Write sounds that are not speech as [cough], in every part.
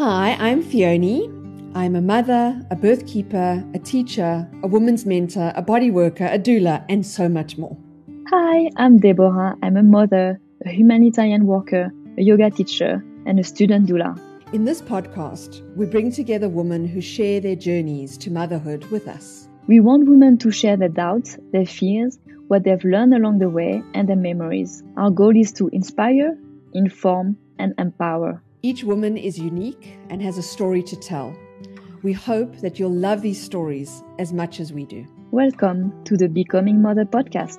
Hi, I'm Theoni. I'm a mother, a birth keeper, a teacher, a woman's mentor, a body worker, a doula, and so much more. Hi, I'm Deborah. I'm a mother, a humanitarian worker, a yoga teacher, and a student doula. In this podcast, we bring together women who share their journeys to motherhood with us. We want women to share their doubts, their fears, what they've learned along the way, and their memories. Our goal is to inspire, inform, and empower. Each woman is unique and has a story to tell. We hope that you'll love these stories as much as we do. Welcome to the Becoming Mother podcast.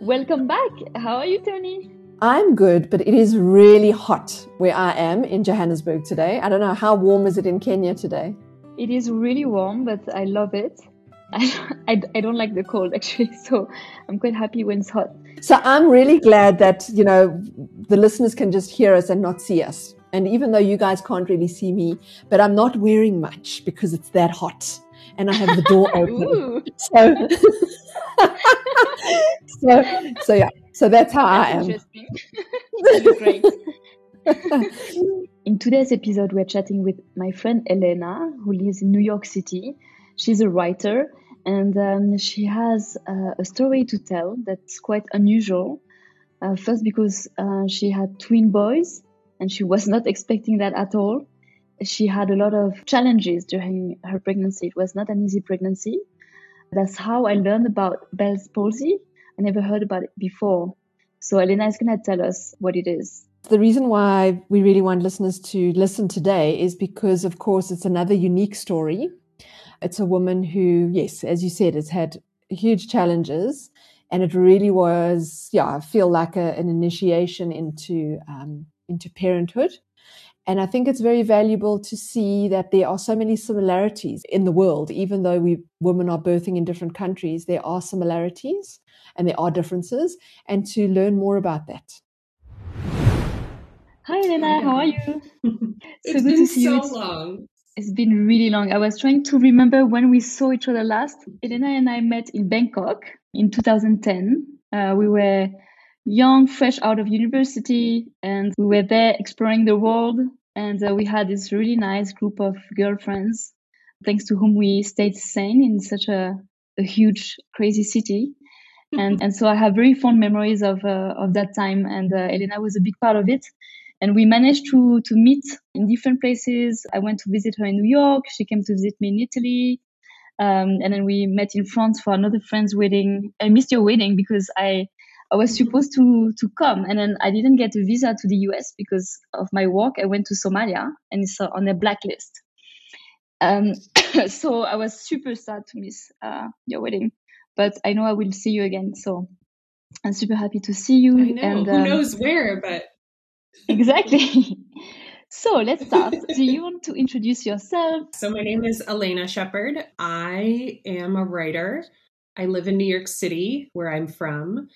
Welcome back. How are you, Tony? I'm good, but it is really hot where I am in Johannesburg today. I don't know how warm is it in Kenya today. It is really warm, but I love it. [laughs] I, I, I don't like the cold actually, [laughs] so I'm quite happy when it's hot. So I'm really glad that, you know, the listeners can just hear us and not see us. And even though you guys can't really see me, but I'm not wearing much because it's that hot and I have the door [laughs] open. so, so, so yeah, so that's how that's I am. Interesting. Great. in today's episode, we're chatting with my friend Elena, who lives in New York City. She's a writer and um, she has uh, a story to tell that's quite unusual. Uh, first, because uh, she had twin boys and she was [laughs] not expecting that at all. She had a lot of challenges during her pregnancy. It was not an easy pregnancy. That's how I learned about Bell's palsy. I never heard about it before. So Elena is going to tell us what it is. The reason why we really want listeners to listen today is because, of course, it's another unique story it's a woman who, yes, as you said, has had huge challenges. And it really was, yeah, I feel like a, an initiation into um, into parenthood. And I think it's very valuable to see that there are so many similarities in the world, even though we women are birthing in different countries, there are similarities and there are differences, and to learn more about that. Hi Lena, how are you? [laughs] so it's been so long. It's been really long. I was trying to remember when we saw each other last. Elena and I met in Bangkok in 2010. Uh, we were young, fresh out of university, and we were there exploring the world. And uh, we had this really nice group of girlfriends, thanks to whom we stayed sane in such a, a huge, crazy city. [laughs] and and so I have very fond memories of uh, of that time, and uh, Elena was a big part of it and we managed to to meet in different places. I went to visit her in New York. She came to visit me in Italy, um, and then we met in France for another friend's wedding. I missed your wedding because I I was supposed to to come, and then I didn't get a visa to the US because of my work. I went to Somalia, and it's on a blacklist. Um, [coughs] so I was super sad to miss uh, your wedding, but I know I will see you again. So I'm super happy to see you. I know. And, Who um, knows where, but exactly. [laughs] So let's start. Do you want to introduce yourself? So, my name is Elena Shepard. I am a writer. I live in New York City, where I'm from.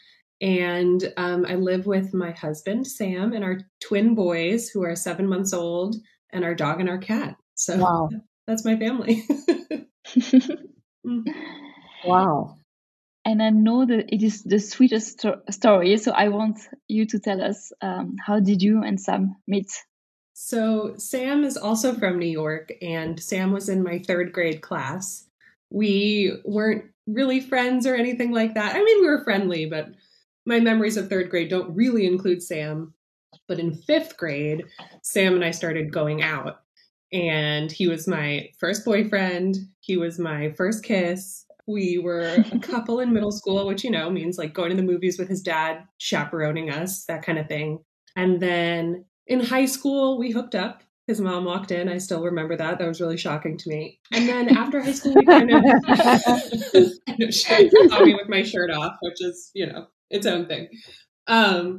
And um, I live with my husband, Sam, and our twin boys, who are seven months old, and our dog and our cat. So, wow. [laughs] that's my family. [laughs] wow and I know that it is the sweetest sto- story. So I want you to tell us um, how did you and Sam meet? So Sam is also from New York, and Sam was in my third grade class. We weren't really friends or anything like that. I mean, we were friendly, but my memories of third grade don't really include Sam. But in fifth grade, Sam and I started going out, and he was my first boyfriend. He was my first kiss we were a [laughs] couple in middle school, which, you know, means like going to the movies with his dad, chaperoning us, that kind of thing. And then in high school, we hooked up. His mom walked in. I still remember that. That was really shocking to me. And then after high school, we kind of, [laughs] [laughs] kind of saw me with my shirt off, which is, you know, its own thing. Um,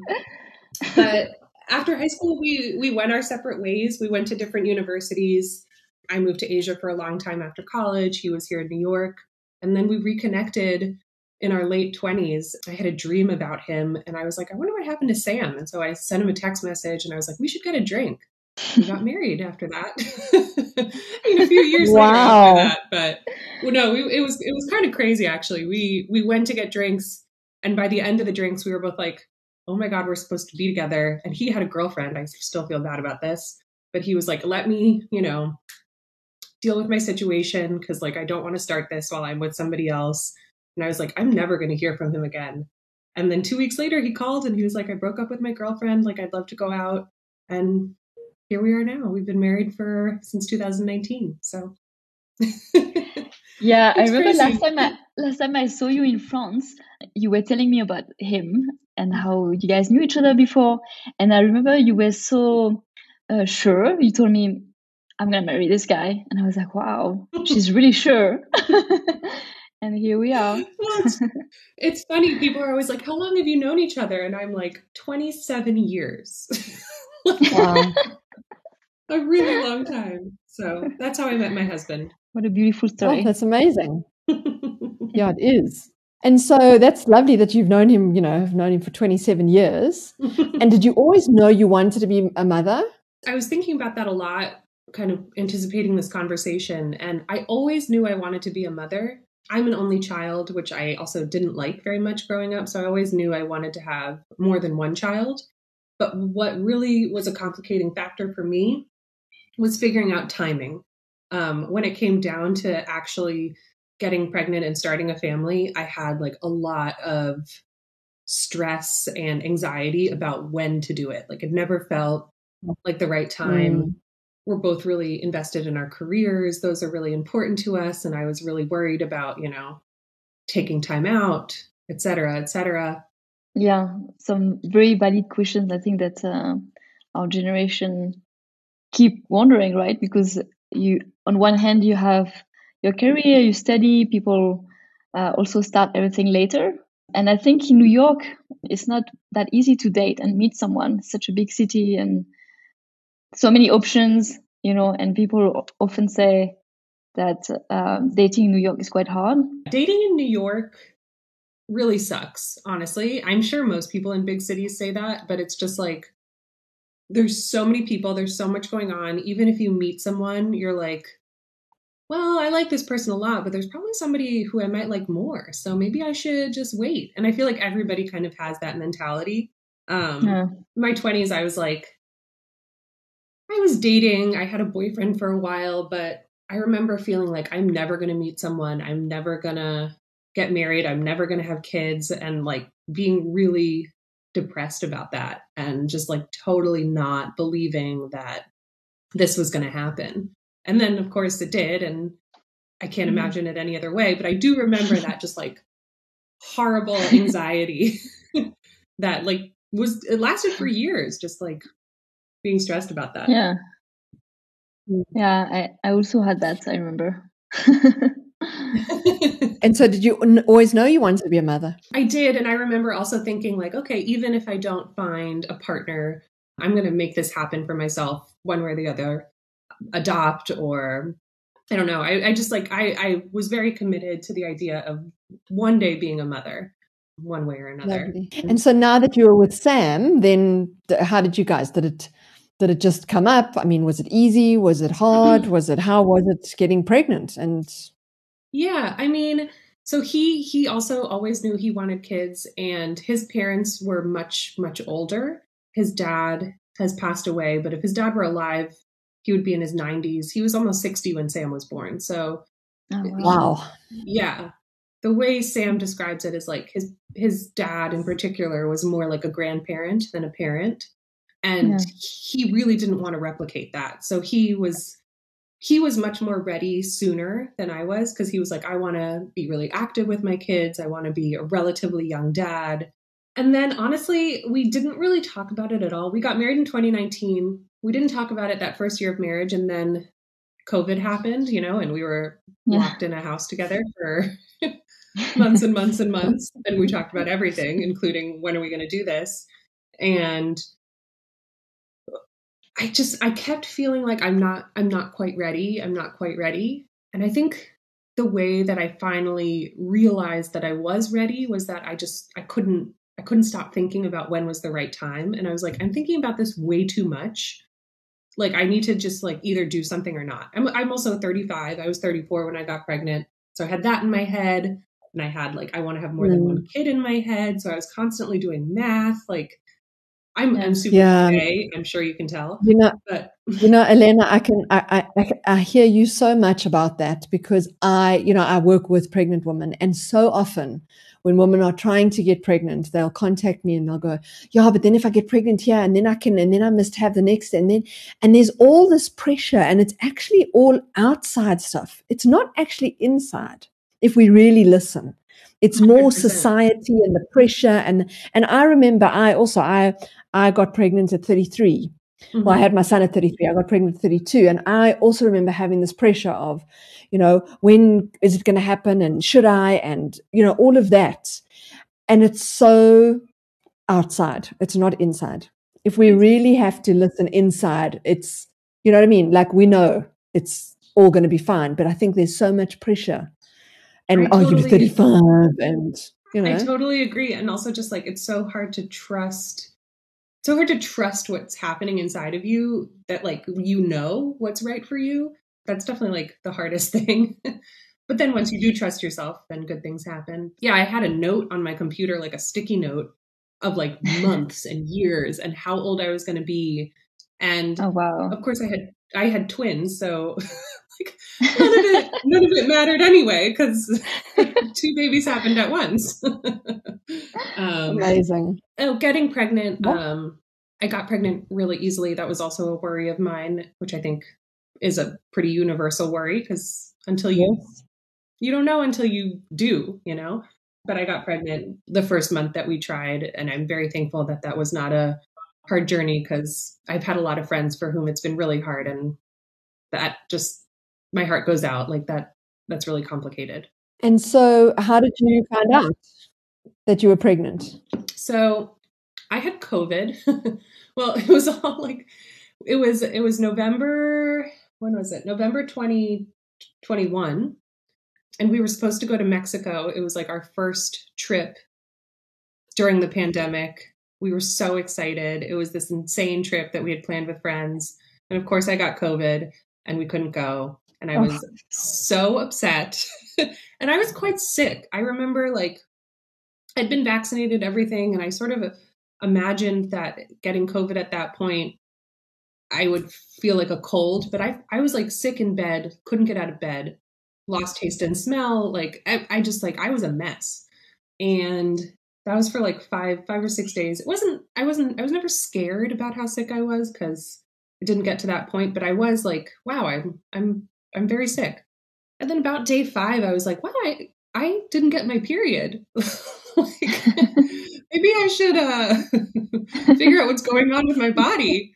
but after high school, we we went our separate ways. We went to different universities. I moved to Asia for a long time after college. He was here in New York. And then we reconnected in our late 20s. I had a dream about him and I was like, I wonder what happened to Sam. And so I sent him a text message and I was like, we should get a drink. We got [laughs] married after that. [laughs] I mean, a few years wow. later after that, but well, no, we, it was it was kind of crazy actually. We we went to get drinks, and by the end of the drinks, we were both like, "Oh my god, we're supposed to be together." And he had a girlfriend. I still feel bad about this, but he was like, let me, you know, deal with my situation because like I don't want to start this while I'm with somebody else. And I was like, I'm never going to hear from him again. And then two weeks later, he called and he was like, I broke up with my girlfriend. Like, I'd love to go out. And here we are now. We've been married for since 2019. So. yeah, [laughs] I remember crazy. last time I last time I saw you in France, you were telling me about him and how you guys knew each other before. And I remember you were so uh, sure. You told me, "I'm gonna marry this guy," and I was like, "Wow, she's really sure." [laughs] and here we are. [laughs] well, it's, it's, funny. People are always like, "How long have you known each other?" And I'm like, "27 years." [laughs] wow. a really long time. So that's how I met my husband. What a beautiful story. Oh, that's amazing. yeah, it is. And so that's lovely that you've known him, you know, have known him for 27 years. and did you always know you wanted to be a mother? I was thinking about that a lot, kind of anticipating this conversation. And I always knew I wanted to be a mother. I'm an only child, which I also didn't like very much growing up. So I always knew I wanted to have more than one child. But what really was a complicating factor for me was figuring out timing. Um, when it came down to actually getting pregnant and starting a family, I had like a lot of stress and anxiety about when to do it. Like it never felt like the right time. Mm. We're both really invested in our careers. Those are really important to us. And I was really worried about, you know, taking time out, et cetera, et cetera. Yeah, some very valid questions. I think that uh, our generation keep wondering, right? Because you, on one hand, you have your career, you study, people uh, also start everything later. And I think in New York, it's not that easy to date and meet someone. such a big city and so many options, you know, and people often say that uh, dating in New York is quite hard. Dating in New York really sucks, honestly. I'm sure most people in big cities say that, but it's just like there's so many people, there's so much going on. Even if you meet someone, you're like, well, I like this person a lot, but there's probably somebody who I might like more. So maybe I should just wait. And I feel like everybody kind of has that mentality. Um, yeah. My 20s, I was like, I was dating, I had a boyfriend for a while, but I remember feeling like I'm never going to meet someone. I'm never going to get married. I'm never going to have kids. And like being really depressed about that and just like totally not believing that this was going to happen. And then, of course, it did. And I can't mm-hmm. imagine it any other way. But I do remember that just like horrible anxiety [laughs] that like was, it lasted for years, just like being stressed about that. Yeah. Mm. Yeah. I, I also had that. I remember. [laughs] and so, did you always know you wanted to be a mother? I did. And I remember also thinking, like, okay, even if I don't find a partner, I'm going to make this happen for myself one way or the other, adopt or I don't know. I, I just like, I, I was very committed to the idea of one day being a mother one way or another. Lovely. And so now that you were with Sam, then how did you guys, did it, did it just come up? I mean, was it easy? Was it hard? Mm-hmm. was it, how was it getting pregnant? And yeah, I mean, so he he also always knew he wanted kids and his parents were much much older. His dad has passed away, but if his dad were alive, he would be in his 90s. He was almost 60 when Sam was born. So oh, wow. Yeah. The way Sam describes it is like his his dad in particular was more like a grandparent than a parent and yeah. he really didn't want to replicate that. So he was he was much more ready sooner than I was because he was like, I want to be really active with my kids. I want to be a relatively young dad. And then honestly, we didn't really talk about it at all. We got married in 2019. We didn't talk about it that first year of marriage. And then COVID happened, you know, and we were yeah. locked in a house together for [laughs] months and months and months. And we talked about everything, including when are we going to do this? And I just I kept feeling like I'm not I'm not quite ready. I'm not quite ready. And I think the way that I finally realized that I was ready was that I just I couldn't I couldn't stop thinking about when was the right time and I was like I'm thinking about this way too much. Like I need to just like either do something or not. I'm I'm also 35. I was 34 when I got pregnant. So I had that in my head and I had like I want to have more mm. than one kid in my head, so I was constantly doing math like I'm, I'm super yeah. gay. I'm sure you can tell. You know, but you know, Elena, I can I, I I hear you so much about that because I you know I work with pregnant women, and so often when women are trying to get pregnant, they'll contact me and they'll go, yeah, but then if I get pregnant here and then I can, and then I must have the next, and then, and there's all this pressure and it's actually all outside stuff. It's not actually inside if we really listen. It's more 100%. society and the pressure. And, and I remember I also, I, I got pregnant at 33. Mm-hmm. Well, I mm-hmm. had my son at 33. I got pregnant at 32. And I also remember having this pressure of, you know, when is it going to happen and should I? And, you know, all of that. And it's so outside, it's not inside. If we really have to listen inside, it's, you know what I mean? Like we know it's all going to be fine. But I think there's so much pressure. And, oh, you're 35 and, you know. I totally agree. And also just like, it's so hard to trust so hard to trust what's happening inside of you that like you know what's right for you that's definitely like the hardest [laughs] thing. but then once you do trust yourself, then good things happen. Yeah, I had a note on my computer, like a sticky note of like [laughs] months and years and how old I was going to be. And oh wow! Of course, I had I had twins, so [laughs] like none of it none of it mattered anyway because [laughs] two babies happened at once. [laughs] um, Amazing. Oh, getting pregnant. Um, I got pregnant really easily. That was also a worry of mine, which I think is a pretty universal worry because until you yes. you don't know until you do, you know. But I got pregnant the first month that we tried, and I'm very thankful that that was not a hard journey because I've had a lot of friends for whom it's been really hard, and that just my heart goes out like that. That's really complicated. And so, how did you find out that you were pregnant? So, I had COVID. [laughs] well, it was all like it was it was November when was it? November 2021. and we were supposed to go to Mexico. It was like our first trip during the pandemic. We were so excited. It was this insane trip that we had planned with friends. And of course, I got COVID and we couldn't go. And I oh, was oh. [laughs] so upset. [laughs] and I was quite sick. I remember like I'd been vaccinated, everything. And I sort of imagined that getting COVID at that point I would feel like a cold, but I I was like sick in bed, couldn't get out of bed, lost taste and smell. Like I, I just like I was a mess, and that was for like five five or six days. It wasn't I wasn't I was never scared about how sick I was because it didn't get to that point, but I was like, wow, I'm I'm I'm very sick. And then about day five, I was like, wow, I I didn't get my period. [laughs] like, [laughs] maybe I should uh, [laughs] figure out what's going on with my body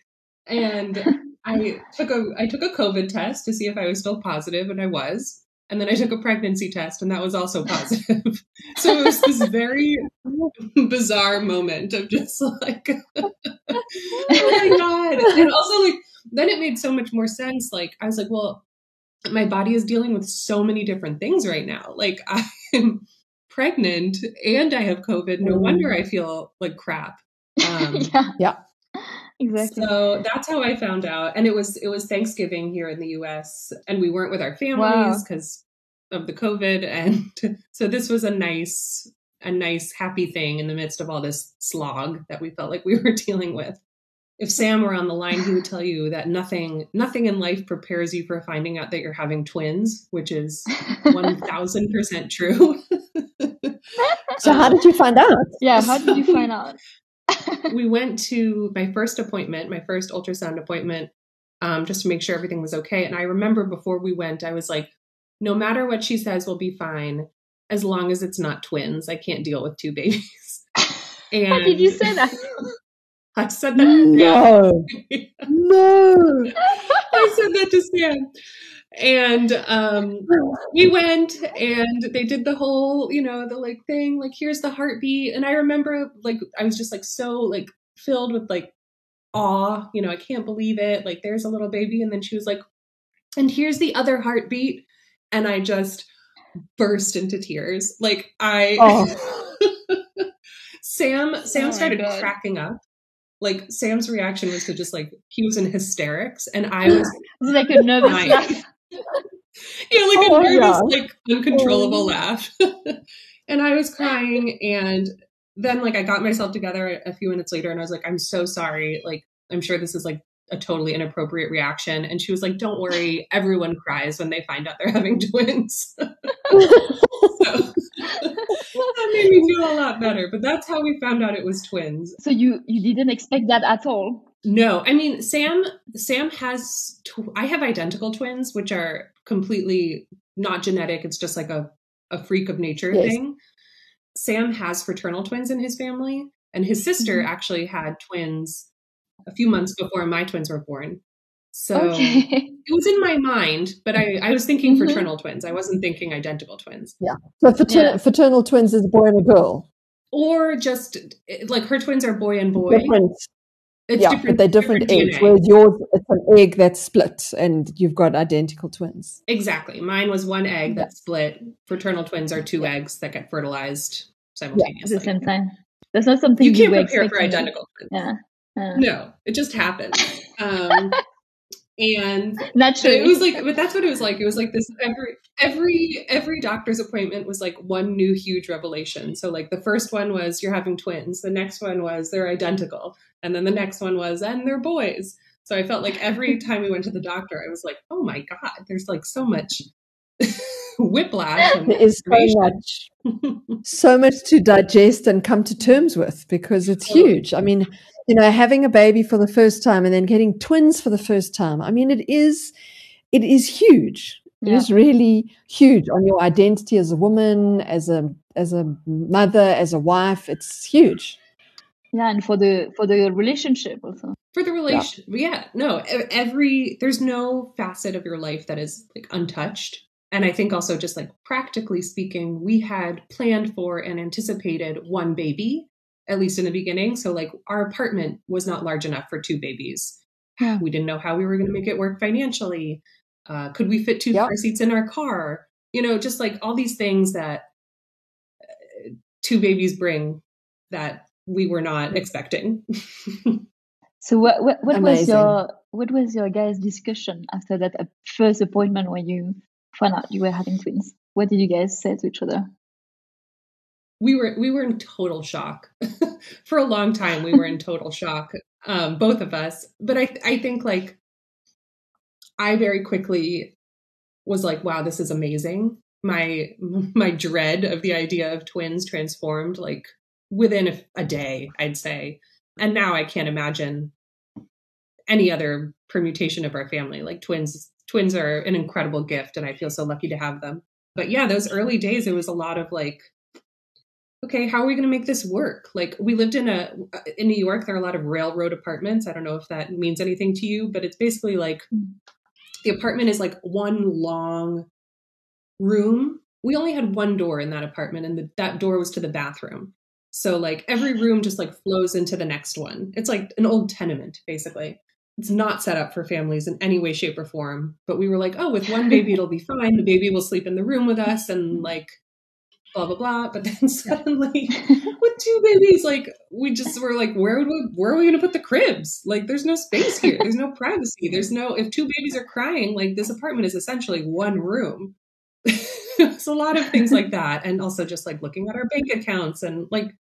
and I took a I took a COVID test to see if I was still positive, and I was. And then I took a pregnancy test, and that was also positive. so it was this very bizarre moment of just like, oh my god! And also like, then it made so much more sense. Like I was like, well, my body is dealing with so many different things right now. Like [laughs] I'm pregnant and I have COVID. No wonder I feel like crap. Um, [laughs] yeah. Yeah. Exactly. So that's how I found out. And it was it was Thanksgiving here in the US and we weren't with our families because wow. of the COVID. [laughs] And so this was a nice a nice happy thing in the midst of all this slog that we felt like we were dealing with. If Sam were on the line, he would tell you that nothing nothing in life prepares you for finding out that you're having twins, which is one thousand percent [laughs] true. [laughs] so how did you find out? Yeah, how did you find out? [laughs] we went to my first appointment, my first ultrasound appointment, um, just to make sure everything was okay. And I remember before we went, I was like, no matter what she says, we'll be fine as long as it's not twins. I can't deal with two babies. And How did you say that? I said that. No. [laughs] no. I said that to Sam. And um, we went and they did the whole you know the like thing like here's the heartbeat. And i remember like i was just like so like filled with like awe you know i can't believe it. Like there's a little baby. And then she was like and here's the other heartbeat. And i just burst into tears. Like i oh. [laughs] sam sam oh started cracking up like Sam's reaction was to just like he was in hysterics, and I was, like a nervous [laughs] yeah, like oh, a nervous, yeah. like uncontrollable oh. laugh. [laughs] and I was crying, and then like I got myself together a few minutes later and I was like, I'm so sorry. Like, I'm sure this is like a totally inappropriate reaction. And she was like, Don't worry, everyone cries when they find out they're having [laughs] twins. so [laughs] that made me feel a lot better. But that's how we found out it was twins. So you you didn't expect that at all? No, I mean Sam. Sam has. Tw- I have identical twins, which are completely not genetic. It's just like a a freak of nature yes. thing. Sam has fraternal twins in his family, and his sister mm-hmm. actually had twins a few months before my twins were born. So okay. it was in my mind, but I, I was thinking mm-hmm. fraternal twins. I wasn't thinking identical twins. Yeah. So frater- yeah. fraternal twins is a boy and a girl. Or just like her twins are boy and boy. Different. It's yeah, but they're different, different eggs. DNA. Whereas yours, it's an egg that's split, and you've got identical twins. Exactly. Mine was one egg yeah. that split. Fraternal twins are two yeah. eggs that get fertilized simultaneously. At the same time. That's not something you can't prepare for identical twins. Yeah. No, it just happens. Um, [laughs] and naturally, it was like, but that's what it was like. It was like this every every every doctor's appointment was like one new huge revelation. So like the first one was you're having twins. The next one was they're identical, and then the next one was and they're boys. So I felt like every [laughs] time we went to the doctor, I was like, oh my god, there's like so much [laughs] whiplash. There is so much, so much to digest and come to terms with because it's huge. I mean, you know, having a baby for the first time and then getting twins for the first time. I mean, it is, it is huge. It yeah. is really huge on your identity as a woman, as a as a mother, as a wife. It's huge. Yeah, and for the for the relationship also. For the relation, yeah. yeah. No, every there's no facet of your life that is like untouched. And I think also just like practically speaking, we had planned for and anticipated one baby at least in the beginning. So like our apartment was not large enough for two babies. Yeah. We didn't know how we were going to make it work financially. Uh, could we fit two yep. car seats in our car? You know, just like all these things that uh, two babies bring that we were not expecting. [laughs] so what what, what was your what was your guys' discussion after that uh, first appointment when you found out. You were having twins? What did you guys say to each other? we were we were in total shock. [laughs] For a long time we were in total shock um, both of us. But i i think like i very quickly was like wow this is amazing. My [laughs] my dread of the idea of twins transformed like within a, a day i'd say. And now i can't imagine any other permutation of our family. Like twins twins are an incredible gift and i feel so lucky to have them but yeah those early days it was a lot of like okay, how are we going to make this work? Like we lived in a in New York, there are a lot of railroad apartments. I don't know if that means anything to you, but it's basically like the apartment is like one long room. We only had one door in that apartment, and the, that door was to the bathroom. So like every room just like flows into the next one. It's like an old tenement, basically. It's not set up for families in any way, shape, or form. But we were like, oh, with one baby, it'll be fine. The baby will sleep in the room with us, and mm-hmm. like blah blah blah. But then suddenly, [laughs] with two babies, like we just were like, where would we, where are we going to put the cribs? Like, there's no space here. There's no privacy. [laughs] There's no if two babies are crying, like this apartment is essentially one room. [laughs] it's a lot of things like that, and also just like looking at our bank accounts and like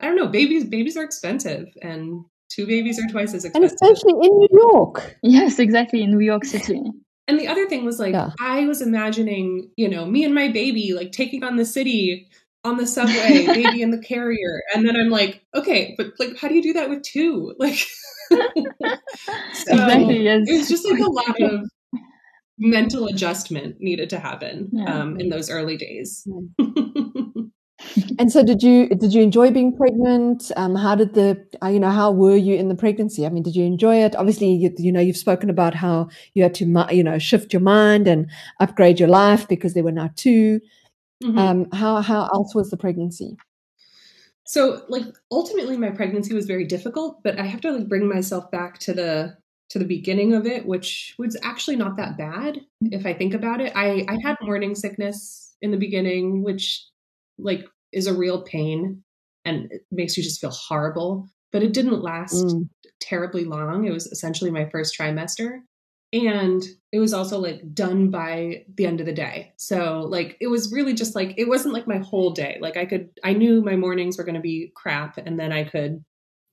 I don't know, babies babies are expensive and two babies are twice as expensive. And especially in New York. Yes, exactly, in New York City. And the other thing was like, yeah. I was imagining, you know, me and my baby like taking on the city on the subway, [laughs] baby in the carrier. And then I'm like, okay, but like, how do you do that with two? [laughs] Like, [laughs] so exactly, yes. it was just like a lot of mental adjustment needed to happen yeah. um, in those early days. And so did you did you enjoy being pregnant? Um, how did the uh, you know how were you in the pregnancy? I mean did you enjoy it? Obviously you, you, know you've spoken about how you had to you know shift your mind and upgrade your life because there were now 2 mm-hmm. um, how how else was the pregnancy? So like ultimately my pregnancy was very difficult but i have to like bring myself back to the to the beginning of it which was actually not that bad if i think about it. I i had morning sickness in the beginning which like is a real pain and it makes you just feel horrible. But it didn't last mm. terribly long. It was essentially my first trimester. and it was also like done by the end of the day so like it was really just like it wasn't like my whole day like i could i knew my mornings were going to be crap and then i could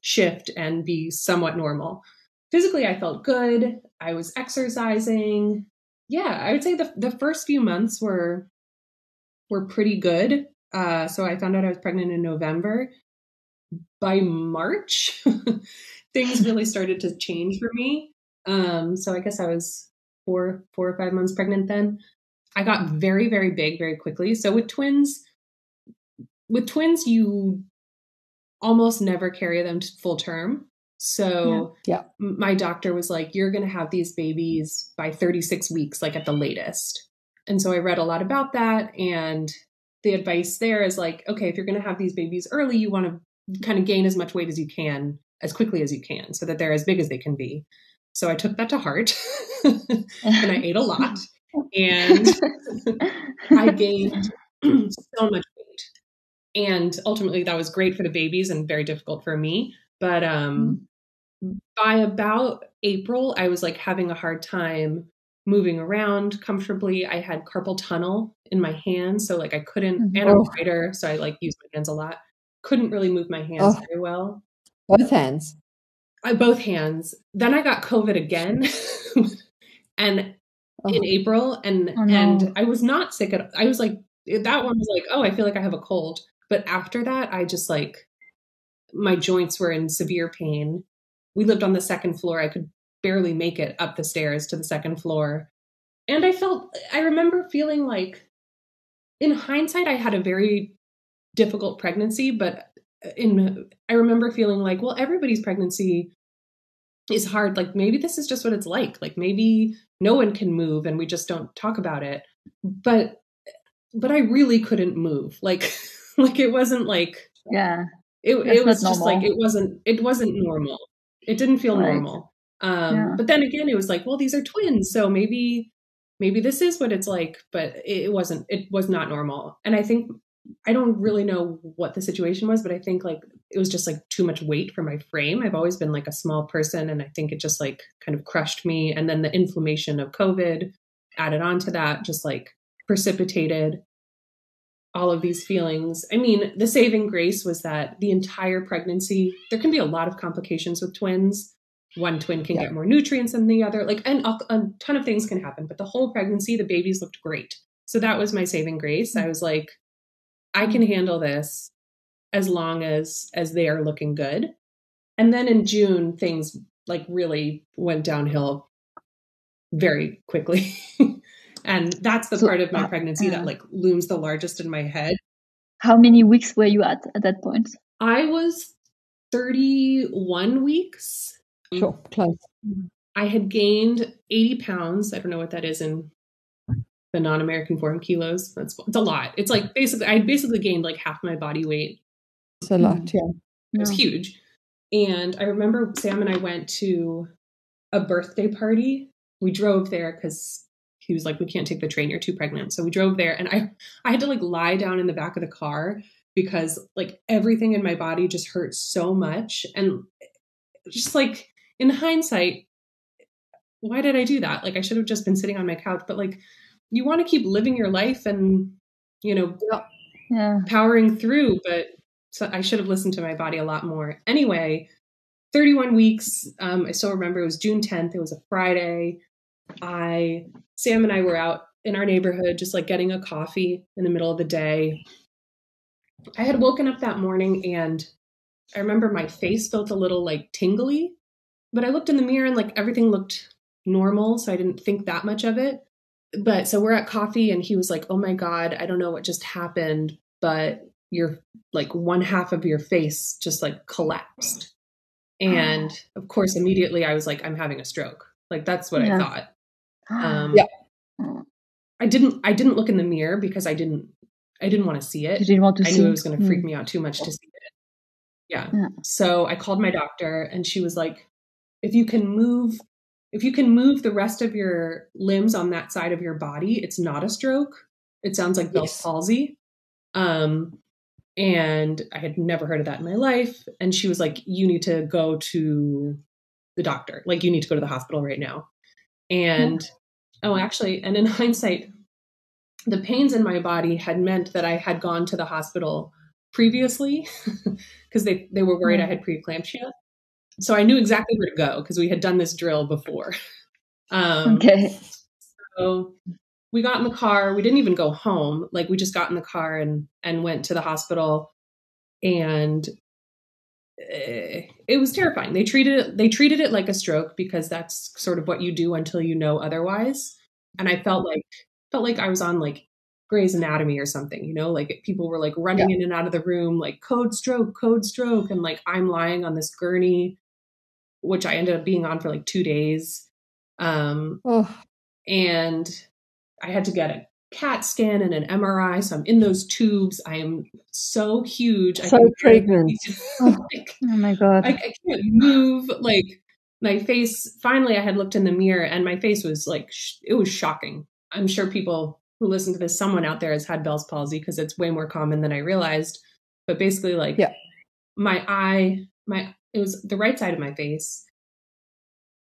shift and be somewhat normal physically i felt good i was exercising yeah i would say the, the first few months were were pretty good uh, so i found out i was pregnant in november by march [laughs] things really started to change for me um, so I guess I was four, four or five months pregnant then. I got very, very big very quickly. So with twins, with twins, you almost never carry them to full term. So yeah. yeah. my doctor was like, you're going to have these babies by 36 weeks, like at the latest. And so I read a lot about that. And the advice there is like, okay, if you're going to have these babies early, you want to kind of gain as much weight as you can as quickly as you can so that they're as big as they can be. So I took that to heart [laughs] and I ate a lot and [laughs] I gained so much weight. And ultimately that was great for the babies and very difficult for me. But um, mm. by about April, I was like having a hard time moving around comfortably. I had carpal tunnel in my hands. So like I couldn't, mm-hmm. and I'm a oh. writer. So I like use my hands a lot. Couldn't really move my hands oh. very well. Both hands. I, both hands. Then I got COVID again, [laughs] and oh. in April, and oh, no. and I was not sick at. I was like that one was like, oh, I feel like I have a cold. But after that, I just like my joints were in severe pain. We lived on the second floor. I could barely make it up the stairs to the second floor. And I felt, I remember feeling like, in hindsight, I had a very difficult pregnancy, but in I remember feeling like, well, everybody's pregnancy is hard. Like maybe this is just what it's like. Like maybe no one can move and we just don't talk about it. But but I really couldn't move. Like [laughs] like it wasn't like yeah. It it was just like it wasn't it wasn't normal. It didn't feel right. normal. Um yeah. but then again it was like, well, these are twins, so maybe maybe this is what it's like, but it wasn't it was not normal. And I think I don't really know what the situation was, but I think like it was just like too much weight for my frame. I've always been like a small person and I think it just like kind of crushed me. And then the inflammation of COVID added on to that, just like precipitated all of these feelings. I mean, the saving grace was that the entire pregnancy, there can be a lot of complications with twins. One twin can yeah. get more nutrients than the other, like, and a, a ton of things can happen. But the whole pregnancy, the babies looked great. So that was my saving grace. Mm-hmm. I was like, I can handle this as long as as they are looking good. And then in June things like really went downhill very quickly. [laughs] and that's the so, part of my pregnancy uh, that like looms the largest in my head. How many weeks were you at at that point? I was 31 weeks. Mm. Sure, close. I had gained 80 pounds. I don't know what that is in the non-American form kilos. That's it's a lot. It's like basically I basically gained like half my body weight. It's a lot, mm. yeah. It was yeah. huge. And I remember Sam and I went to a birthday party. We drove there because he was like, "We can't take the train. You're too pregnant." So we drove there, and I I had to like lie down in the back of the car because like everything in my body just hurt so much, and just like in hindsight, why did I do that? Like I should have just been sitting on my couch, but like you want to keep living your life and you know yeah. powering through but so i should have listened to my body a lot more. Anyway 31 weeks um, i still remember it was june 10th it was a friday. I sam and i were out in our neighborhood just like getting a coffee in the middle of the day. I had woken up that morning and i remember my face felt a little like tingly but i looked in the mirror and like everything looked normal so i didn't think that much of it but so we're at coffee and he was like, "Oh my god, I don't know what just happened, but your like one half of your face just like collapsed." [gasps] And of course, immediately I was like, "I'm having a stroke." Like that's what yeah. I thought. Um, yeah. I didn't. I didn't look in the mirror because I didn't. I didn't want to see it. You didn't want to I see knew it was going to freak mm. me out too much to see it. Yeah. yeah. So I called my doctor, and she was like, "If you can move if you can move the rest of your limbs on that side of your body, it's not a stroke. It sounds like Bell's yes. palsy. Um, and I had never heard of that in my life. And she was like, You need to go to the doctor. Like, you need to go to the hospital right now. And oh, actually, and in [laughs] hindsight, the pains in my body had meant that I had gone to the hospital previously [laughs] because they, they were worried I had preeclampsia. So I knew exactly where to go because we had done this drill before. [laughs] Um, okay. So we got in the car. We didn't even go home. Like we just got in the car and and went to the hospital, and uh, it was terrifying. They treated it. They treated it like a stroke because that's sort of what you do until you know otherwise. And I felt like felt like I was on like Grey's Anatomy or something, you know, like people were like running yeah. in and out of the room, like code stroke, code stroke. And like I'm lying on this gurney, which I ended up being on for like two days. Um, oh. And I had to get a CAT scan and an MRI. So I'm in those tubes. I am so huge. So pregnant. [laughs] like, oh my God. I, I can't move. Like my face, finally, I had looked in the mirror and my face was like, sh- it was shocking. I'm sure people who listen to this, someone out there has had Bell's palsy because it's way more common than I realized. But basically, like yeah. my eye, my it was the right side of my face.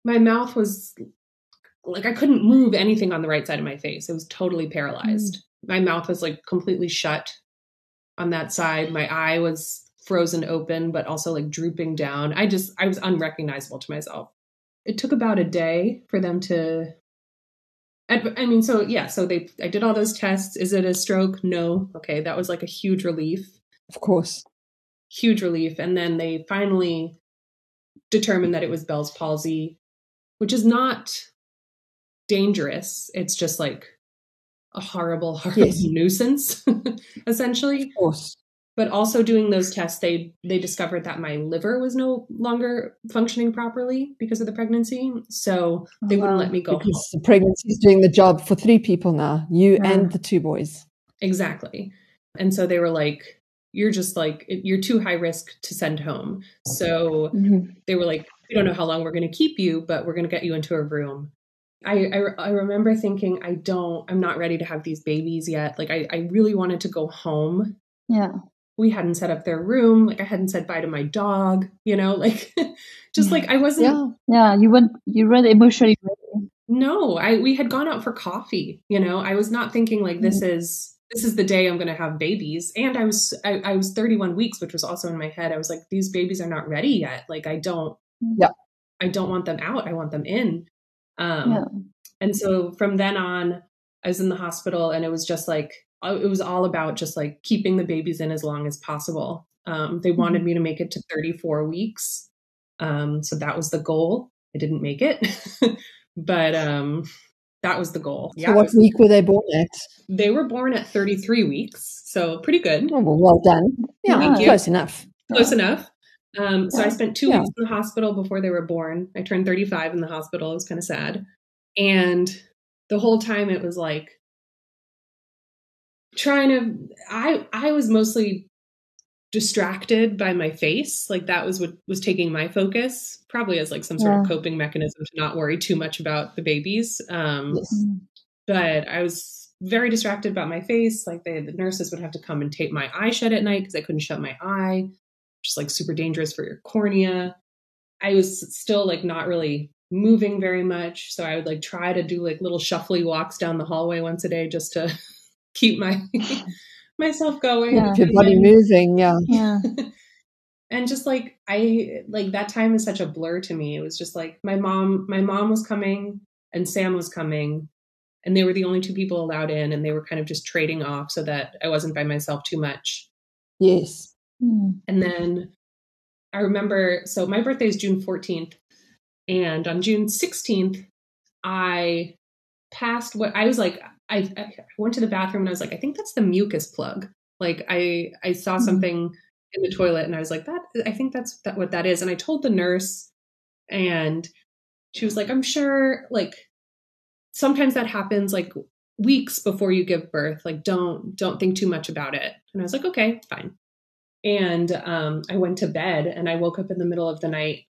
My mouth was like I couldn't move anything on the right side of my face. It was totally paralyzed. Mm. My mouth was like completely shut on that side. My eye was frozen open, but also like drooping down. I just I was unrecognizable to myself. It took about a day for them to I mean, so yeah, so they I did all those tests. Is it a stroke? No. Okay, that was like a huge relief. Of course. Huge relief. And then they finally determined that it was Bell's palsy, which is not dangerous. It's just like a horrible, [laughs] horrible yes. nuisance, [laughs] essentially. Of course but also doing those tests they they discovered that my liver was no longer functioning properly because of the pregnancy so they wouldn't let me go because home. the pregnancy is doing the job for three people now you yeah. and the two boys exactly and so they were like you're just like you're too high risk to send home so mm-hmm. they were like we don't know how long we're going to keep you but we're going to get you into a room I, I, I remember thinking I don't I'm not ready to have these babies yet. Like I, I really wanted to go home. Yeah we hadn't set up their room like i hadn't said bye to my dog you know [laughs] like just like i wasn't yeah yeah you went you were emotionally ready. no i we had gone out for coffee you know i was not thinking like this mm-hmm. is this is the day i'm going to have babies and i was I, I, was 31 weeks which was also in my head i was like these babies are not ready yet like i don't yeah i don't want them out i want them in um yeah. and so from then on i was in the hospital and it was just like uh, it was all about just like keeping the babies in as long as possible. Um, they wanted mm-hmm. me to make it to 34 weeks. Um, so that was the goal. I didn't make it, [laughs] but um, that was the goal. Yeah, so what week were they born at? They were born at 33 weeks. So pretty good. Oh, well, well done. Yeah, close enough. Close yeah. enough. Um, so I spent two yeah. weeks in the hospital before they were born. I turned 35 in the hospital. It was kind of sad. And the whole time it was like, trying to i i was mostly distracted by my face. Like that was what was taking my focus probably as like some sort yeah. of coping mechanism to not worry too much about the babies. Um yes. but i was very distracted about my face. Like they, the nurses would have to come and tape my eye shut at night because i couldn't shut my eye. Just like super dangerous for your cornea. I was still like not really moving very much. So i would like try to do like little shuffly walks down the hallway once a day just to [laughs] keep my myself going. Yeah. Your body moving, yeah. [laughs] Yeah. and just like I like that time is such a blur to me. It was just like my mom my mom was coming and Sam was coming and they were the only two people allowed in and they were kind of just trading off so that I wasn't by myself too much. Yes. Hmm. And then I remember so my birthday is June 14th and on June 16th I passed what I was like I, I, went to the bathroom and I was like, I think that's the mucus plug. Like I I saw mm-hmm. something in the toilet and I was like, that I think that's that what that is. And I told the nurse, and she was like, I'm sure like sometimes that happens like weeks before you give birth. Like don't don't think too much about it. And I was like, okay, fine. And um, I went to bed and I woke up in the middle of the night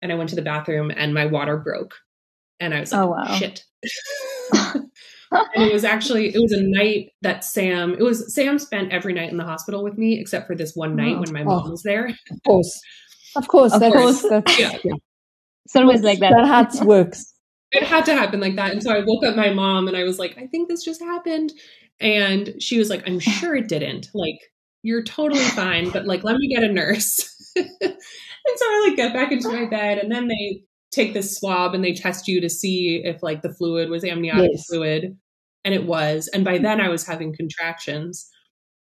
and I went to the bathroom and my water broke. And I was like, oh, wow. shit. [laughs] [laughs] and it was actually it was a night that Sam it was Sam spent every night in the hospital with me except for this one night oh, when my oh. mom oh, was there. Of course. Of course. Of course. That's, yeah. yeah. It's always like that. That hat works. it had to happen like that. And so I woke up my mom and I was like, I think this just happened. And she was like, I'm sure it didn't. Like, you're totally fine, but like, let me get a nurse. [laughs] and so I like get back into my bed and then they take this swab and they test you to see if like the fluid was amniotic yes. fluid. And it was. And by hmm. then I was having contractions.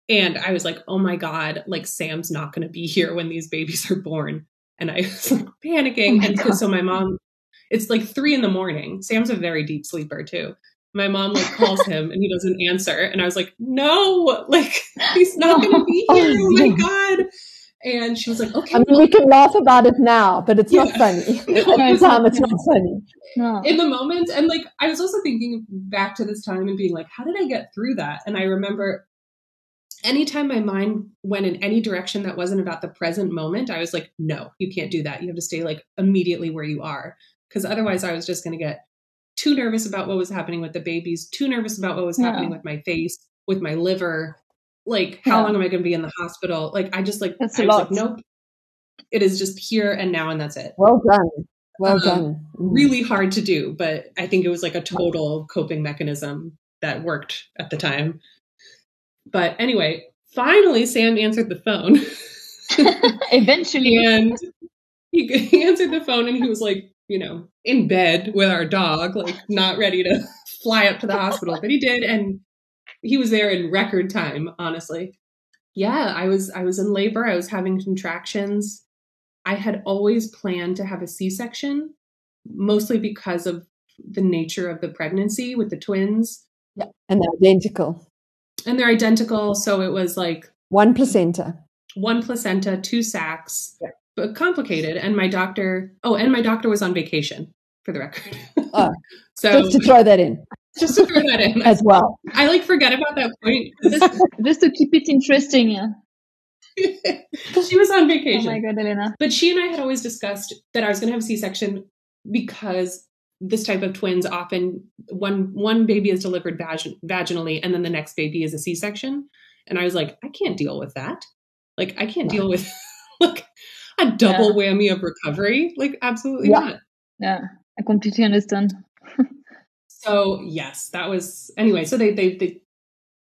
And I was like, oh my God, like Sam's not going to be here when these babies are born. And I [laughs] was like panicking. Oh and so my mom, it's like three in the morning. Sam's a very deep sleeper too. My mom like calls him and he doesn't answer. And I was like, no, like [laughs] he's not going [laughs] to be oh here. Oh, oh my God. And she was like, okay. I mean, we can laugh about it now, but it's yeah. not funny. [laughs] [laughs] At the time, it's not funny. No. In the moment. And like, I was also thinking back to this time and being like, how did I get through that? And I remember anytime my mind went in any direction that wasn't about the present moment, I was like, no, you can't do that. You have to stay like immediately where you are. Because otherwise, I was just going to get too nervous about what was happening with the babies, too nervous about what was yeah. happening with my face, with my liver. Like, how yeah. long am I going to be in the hospital? Like, I just like, that's I a lot. Like, nope. It is just here and now, and that's it. Well done. Well um, done. Mm-hmm. Really hard to do, but I think it was like a total coping mechanism that worked at the time. But anyway, finally, Sam answered the phone. [laughs] Eventually. and he, he answered the phone and he was like, you know, in bed with our dog, like not ready to [laughs] fly up to the hospital. But he did. And he was there in record time, honestly. Yeah, I was I was in labor. I was having contractions. I had always planned to have a C-section, mostly because of the nature of the pregnancy with the twins. Yeah, and they're identical and they're identical. So it was like one placenta, one placenta, two sacs, yeah. but complicated. And my doctor, oh, and my doctor was on vacation for the record. Oh, [laughs] so just to throw that in. Just to throw that in as well. I like forget about that point. just [laughs] to keep it interesting. Yeah. she was on vacation. Oh my god, Elena! But she and I had always discussed that I was going to have a C-section because this type of twins often one one baby is delivered vag- vaginally and then the next baby is a c-section and i was like i can't deal with that like i can't deal with [laughs] like a double yeah. whammy of recovery like absolutely yeah. not yeah i completely understand [laughs] so yes that was anyway so they they, they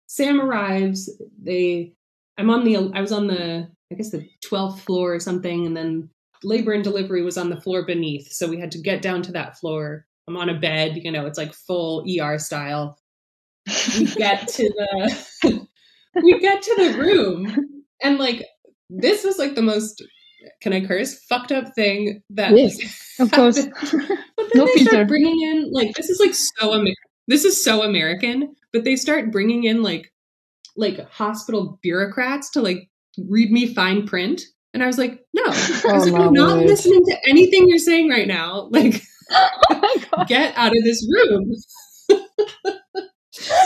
sam arrives they i'm on the i was on the i guess the 12th floor or something and then labor and delivery was on the floor beneath. So we had to get down to that floor. I'm on a bed, you know, it's like full ER style. We get to the [laughs] we get to the room and like this was like the most can I curse fucked up thing that yes, [laughs] of course. [laughs] but then no they filter. start bringing in like this is like so Amer- this is so American, but they start bringing in like like hospital bureaucrats to like read me fine print and I was like, no. [laughs] I oh was oh, like, I'm not listening to anything you're saying right now. Like, oh get out of this room.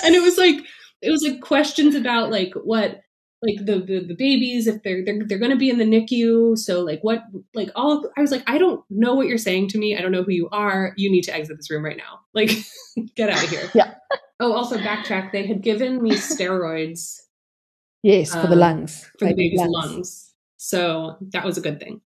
and it was like, it was like questions about like what, like the, the, the babies, if they're, they're, they're going to be in the NICU. So like what, like all, I was like, I don't know what you're saying to me. I don't know who you are. You need to exit this room right now. Like, [laughs] get out of here. Yeah. Oh, also backtrack. They had given me steroids. Yes, for the um, lungs. For the baby's lungs. lungs so that was a good thing.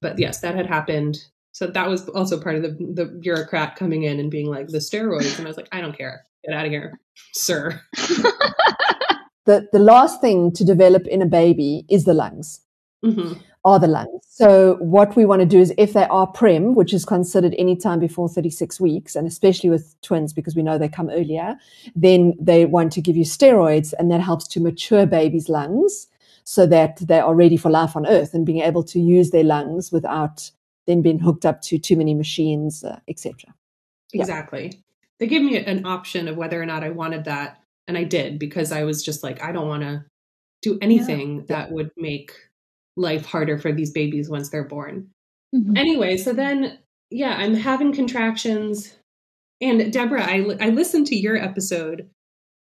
But yes, that had happened. So that was also part of the, the bureaucrat coming in and being like, the steroids. And I was like, I don't care. Get out of here, sir. [laughs] the, the last thing to develop in a baby is the lungs. Mm-hmm. Are the lungs. So what we want to do is if they are prem, which is considered any time before 36 weeks, and especially with twins because we know they come earlier, then they want to give you steroids and that helps to mature babies' lungs so that they are ready for life on Earth and being able to use their lungs without then being hooked up to too many machines, uh, etc. Exactly. Yeah. They gave me an option of whether or not I wanted that, and I did because I was just like, I don't want to do anything yeah. that would make life harder for these babies once they're born. Mm-hmm. Anyway, so then, yeah, I'm having contractions. And Deborah, I, I listened to your episode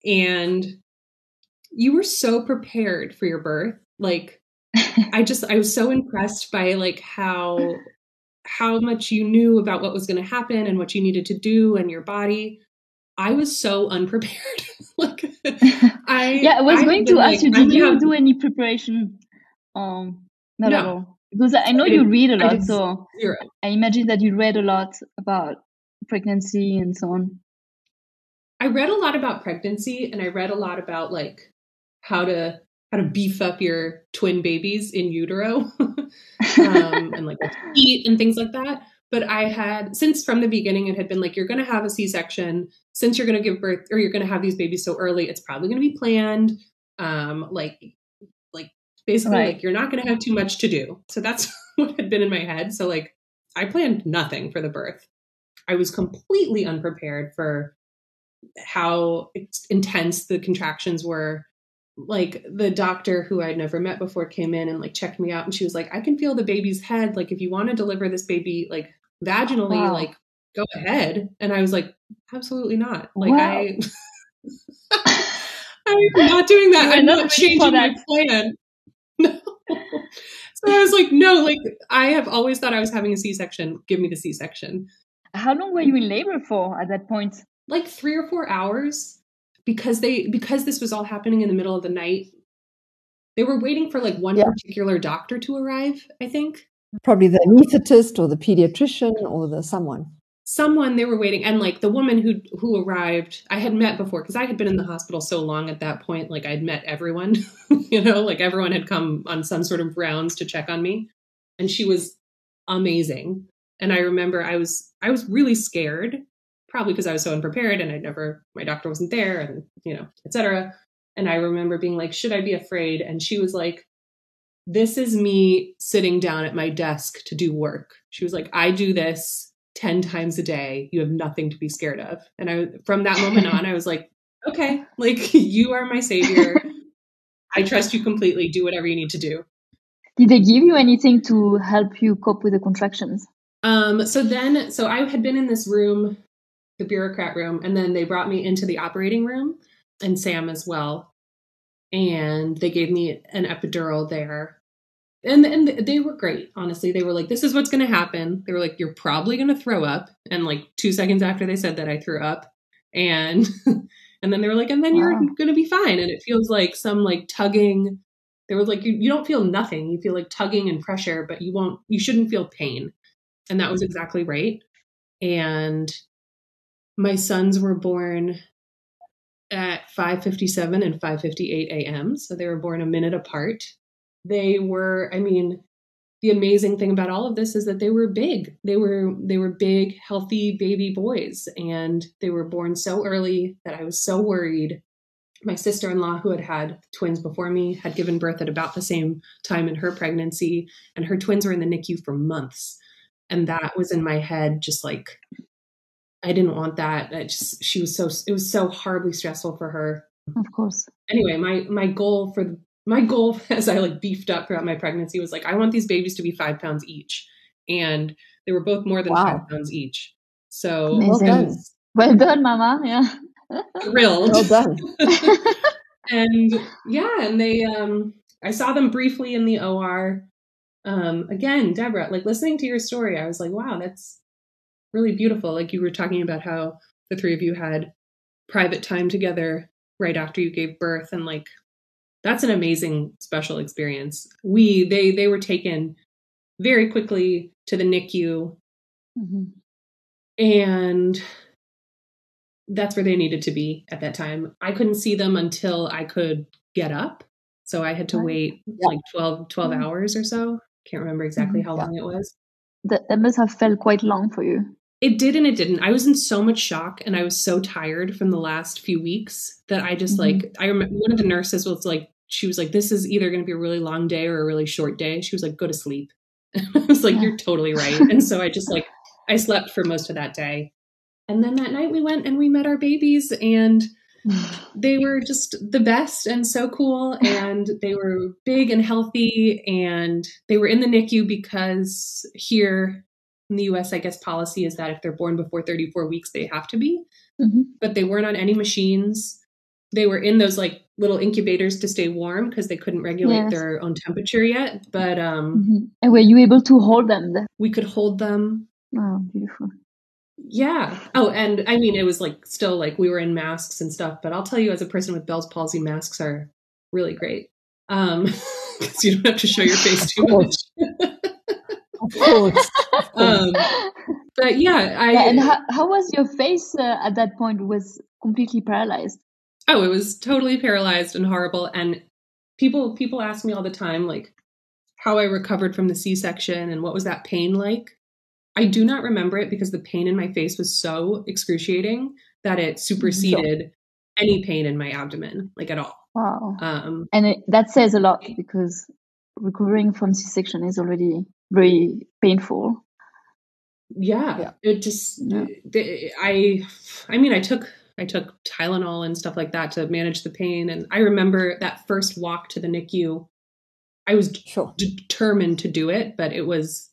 and you were so prepared for your birth. Like [laughs] I just I was so impressed by like how how much you knew about what was going to happen and what you needed to do and your body. I was so unprepared. [laughs] like I Yeah, I was I going to ask like, you, did you do any preparation? Um not no. at all. Because I know I you read a lot, so zero. I imagine that you read a lot about pregnancy and so on? I read a lot about pregnancy and I read a lot about like how to how to beef up your twin babies in utero [laughs] um, and like eat and things like that. But I had since from the beginning it had been like you're going to have a C-section since you're going to give birth or you're going to have these babies so early. It's probably going to be planned. Um, like like basically right. like you're not going to have too much to do. So that's [laughs] what had been in my head. So like I planned nothing for the birth. I was completely unprepared for how intense the contractions were. Like the doctor who I'd never met before came in and like checked me out and she was like, I can feel the baby's head. Like if you want to deliver this baby like vaginally, wow. like go ahead. And I was like, absolutely not. Like wow. I [laughs] I'm not doing that. I'm not changing my plan. [laughs] No. So I was like, no, like I have always thought I was having a C-section. Give me the C-section. How long were you in labor for at that point? Like three or four hours, because they because this was all happening in the middle of the night. They were waiting for like one yeah. particular doctor to arrive. I think probably the anesthetist or the pediatrician or the someone. Someone they were waiting and like the woman who who arrived i had met before because i had been in the hospital so long at that point like i'd met everyone [laughs] you know like everyone had come on some sort of rounds to check on me and she was amazing. And i remember i was i was really scared probably because i was so unprepared and i'd never my doctor wasn't there and you know etc and i remember being like should i be afraid? And she was like this is me sitting down at my desk to do work she was like i do this 10 times a day. You have nothing to be scared of. And I, from that moment on, I was like, okay, like [laughs] you are my savior. I trust you completely. Do whatever you need to do. Did they give you anything to help you cope with the contractions? Um, so then, so I had been in this room, the bureaucrat room, and then they brought me into the operating room and Sam as well. And they gave me an epidural there. And and they were great honestly. They were like this is what's going to happen. They were like you're probably going to throw up. And like 2 seconds after they said that I threw up and [laughs] and then they were like and then wow. you're going to be fine. And it feels like some like tugging there was like you, you don't feel nothing. You feel like tugging and pressure but you won't you shouldn't feel pain. And that was exactly right. And my sons were born at 5:57 and 5:58 a.m. so they were born a minute apart they were, I mean, the amazing thing about all of this is that they were big. They were they were big, healthy baby boys and they were born so early that I was so worried. My sister-in-law who had had twins before me had given birth at about the same time in her pregnancy and her twins were in the NICU for months. And that was in my head just like I didn't want that. I just she was so it was so horribly stressful for her. Of course. Anyway, my my goal for my goal [laughs] as I like beefed up throughout my pregnancy was like, I want these babies to be five pounds each. And they were both more than wow. five pounds each. So well done. Well done, mama. Yeah. Thrilled. Well done. [laughs] and yeah, and they um I saw them briefly in the OR. Um again, Deborah, like listening to your story, I was like, wow, that's really beautiful. Like you were talking about how the three of you had private time together right after you gave birth and like that's an amazing special experience. We they they were taken very quickly to the NICU, mm-hmm. and that's where they needed to be at that time. I couldn't see them until I could get up, so I had to wait yeah. like 12, 12 mm-hmm. hours or so. Can't remember exactly mm-hmm. how yeah. long it was. That, that must have felt quite long for you. It did and it didn't. I was in so much shock and I was so tired from the last few weeks that I just mm-hmm. like I remember one of the nurses was like she was like this is either going to be a really long day or a really short day. She was like go to sleep. [laughs] I was like you're totally right. [laughs] and so I just like I slept for most of that day. And then that night we went and we met our babies and [sighs] they were just the best and so cool and they were big and healthy and they were in the NICU because here in the US, I guess policy is that if they're born before 34 weeks, they have to be. Mm-hmm. But they weren't on any machines. They were in those like little incubators to stay warm because they couldn't regulate yes. their own temperature yet. But um mm-hmm. and were you able to hold them? We could hold them. Oh, beautiful. Yeah. Oh, and I mean, it was like still like we were in masks and stuff. But I'll tell you, as a person with Bell's palsy, masks are really great um [laughs] because you don't have to show your face too much. [laughs] Of course. [laughs] um, but yeah, I. Yeah, and how, how was your face uh, at that point? Was completely paralyzed. Oh, it was totally paralyzed and horrible. And people people ask me all the time, like, how I recovered from the C section and what was that pain like. I do not remember it because the pain in my face was so excruciating that it superseded sure. any pain in my abdomen, like at all. Wow. Um, and it, that says a lot because recovering from C section is already very painful. Yeah, yeah. it just yeah. I I mean I took I took Tylenol and stuff like that to manage the pain and I remember that first walk to the NICU I was sure. determined to do it but it was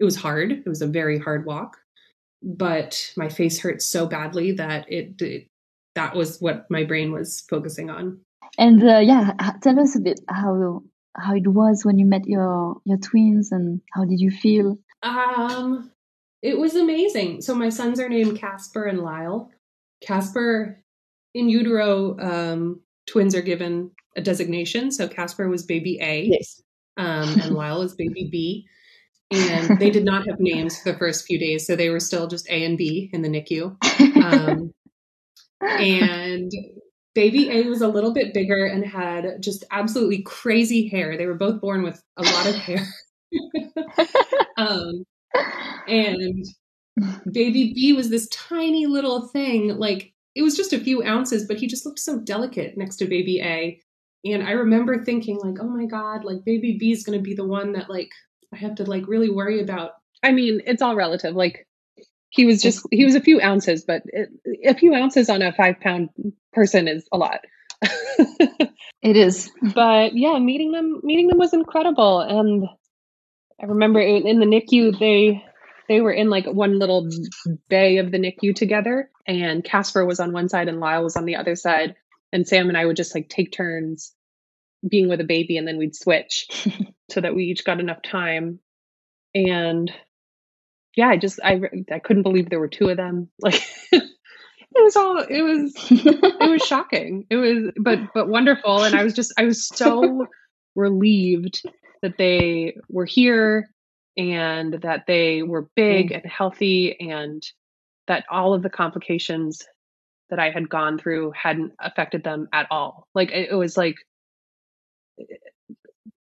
it was hard it was a very hard walk but my face hurt so badly that it, it that was what my brain was focusing on and uh, yeah tell us a bit how how it was when you met your your twins and how did you feel um it was amazing. So my sons are named Casper and Lyle. Casper in utero um, twins are given a designation. So Casper was baby A. Yes. Um, and [laughs] Lyle was baby B. And they did not have names for the first few days, so they were still just A and B in the NICU. [laughs] Um, and baby A was a little bit bigger and had just absolutely crazy hair. They were both born with a lot of hair. [laughs] um, and baby B was this tiny little thing, like it was just a few ounces, but he just looked so delicate next to baby A. And I remember thinking, like, oh my God, like baby B is going to be the one that, like, I have to, like, really worry about. I mean, it's all relative. Like, he was just, he was a few ounces, but it, a few ounces on a five pound person is a lot. [laughs] it is. But yeah, meeting them, meeting them was incredible. And I remember in the NICU, they they were in like one little bay of the NICU together, and Casper was on one side and Lyle was on the other side, and Sam and I would just like take turns being with a baby, and then we'd switch [laughs] so that we each got enough time. And yeah, I just I I couldn't believe there were two of them. [laughs] Like it was all it was it was [laughs] shocking. It was but but wonderful, and I was just I was so [laughs] relieved that they were here and that they were big mm. and healthy and that all of the complications that I had gone through hadn't affected them at all. Like it, it was like it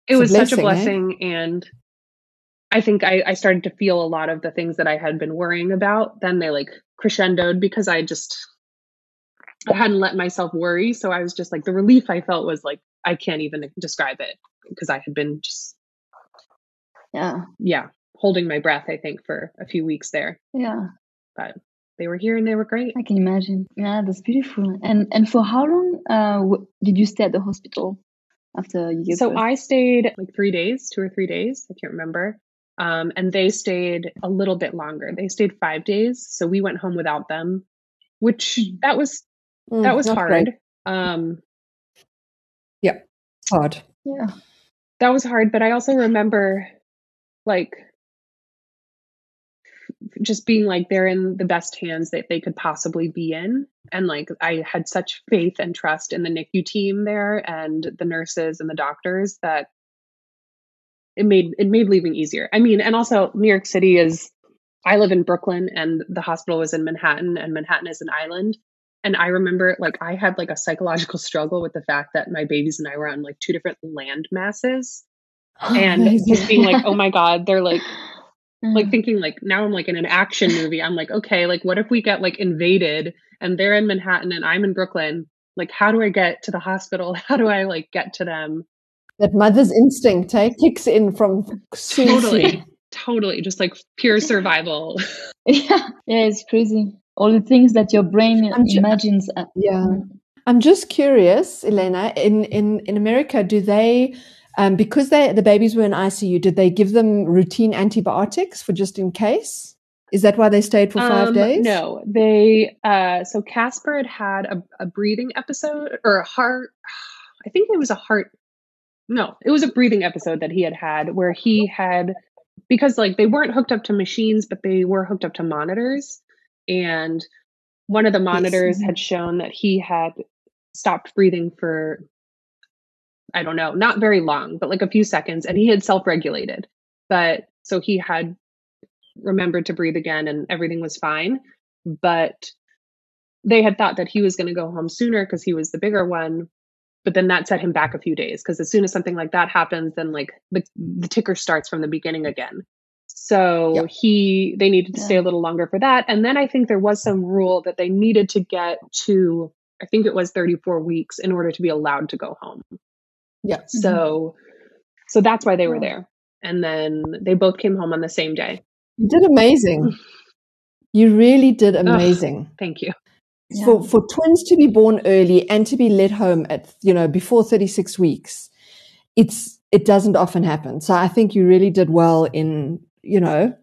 it's was a blessing, such a blessing eh? and I think I, I started to feel a lot of the things that I had been worrying about. Then they like crescendoed because I just I hadn't let myself worry. So I was just like the relief I felt was like I can't even describe it because I had been just yeah. Yeah holding my breath i think for a few weeks there. Yeah. But they were here and they were great. I can imagine. Yeah that's beautiful. And and for how long uh did you stay at the hospital after you so birth? i stayed like three days two or three days i can't remember um, and they stayed a little bit longer. They stayed five days so we went home without them which that was mm, that was hard. great. um yeah hard. Yeah. That was hard but i also remember like just being like they're in the best hands that they could possibly be in. And like i had such faith and trust in the nicu team there and the nurses and the doctors that it made it made leaving easier i mean and also new york city is i live in brooklyn and the hospital was in manhattan and manhattan is an island and i remember like i had like a psychological [laughs] struggle with the fact that my babies and i were on like two different land masses oh, and just being like, oh my God, they're like, [laughs] like thinking like now I'm like in an action movie. I'm like, okay, like what if we get like invaded and they're in Manhattan and I'm in Brooklyn? Like, how do I get to the hospital? [laughs] How do I like get to them? That mother's instinct eh, kicks in from totally, totally, just like pure survival. [laughs] yeah, yeah, it's crazy. All the things that your brain I'm imagines. Ju- yeah, I'm just curious, Elena. In in in America, do they? Um, because they, the babies were in ICU, did they give them routine antibiotics for just in case? Is that why they stayed for five um, days? No, they. Uh, so Casper had had a, a breathing episode or a heart. [sighs] I think it was a heart. No, it was a breathing episode that he had had where he had because like they weren't hooked up to machines, but they were hooked up to monitors, and one of the monitors yes. had shown that he had stopped breathing for I don't know, not very long, but like a few seconds. And he had self regulated. But so he had remembered to breathe again and everything was fine. But they had thought that he was going to go home sooner because he was the bigger one. But then that set him back a few days because as soon as something like that happens, then like the, the ticker starts from the beginning again. So Yep. he they needed to stay a little longer for that. And then I think there was some rule that they needed to get to I think it was 34 weeks in order to be allowed to go home. Yeah. So mm-hmm. so that's why they were there. And then they both came home on the same day. You did amazing. [laughs] You really did amazing. Thank you. Yeah. For for twins to be born early and to be let home at you know before 36 weeks, it's it doesn't often happen. So I think you really did well in, you know,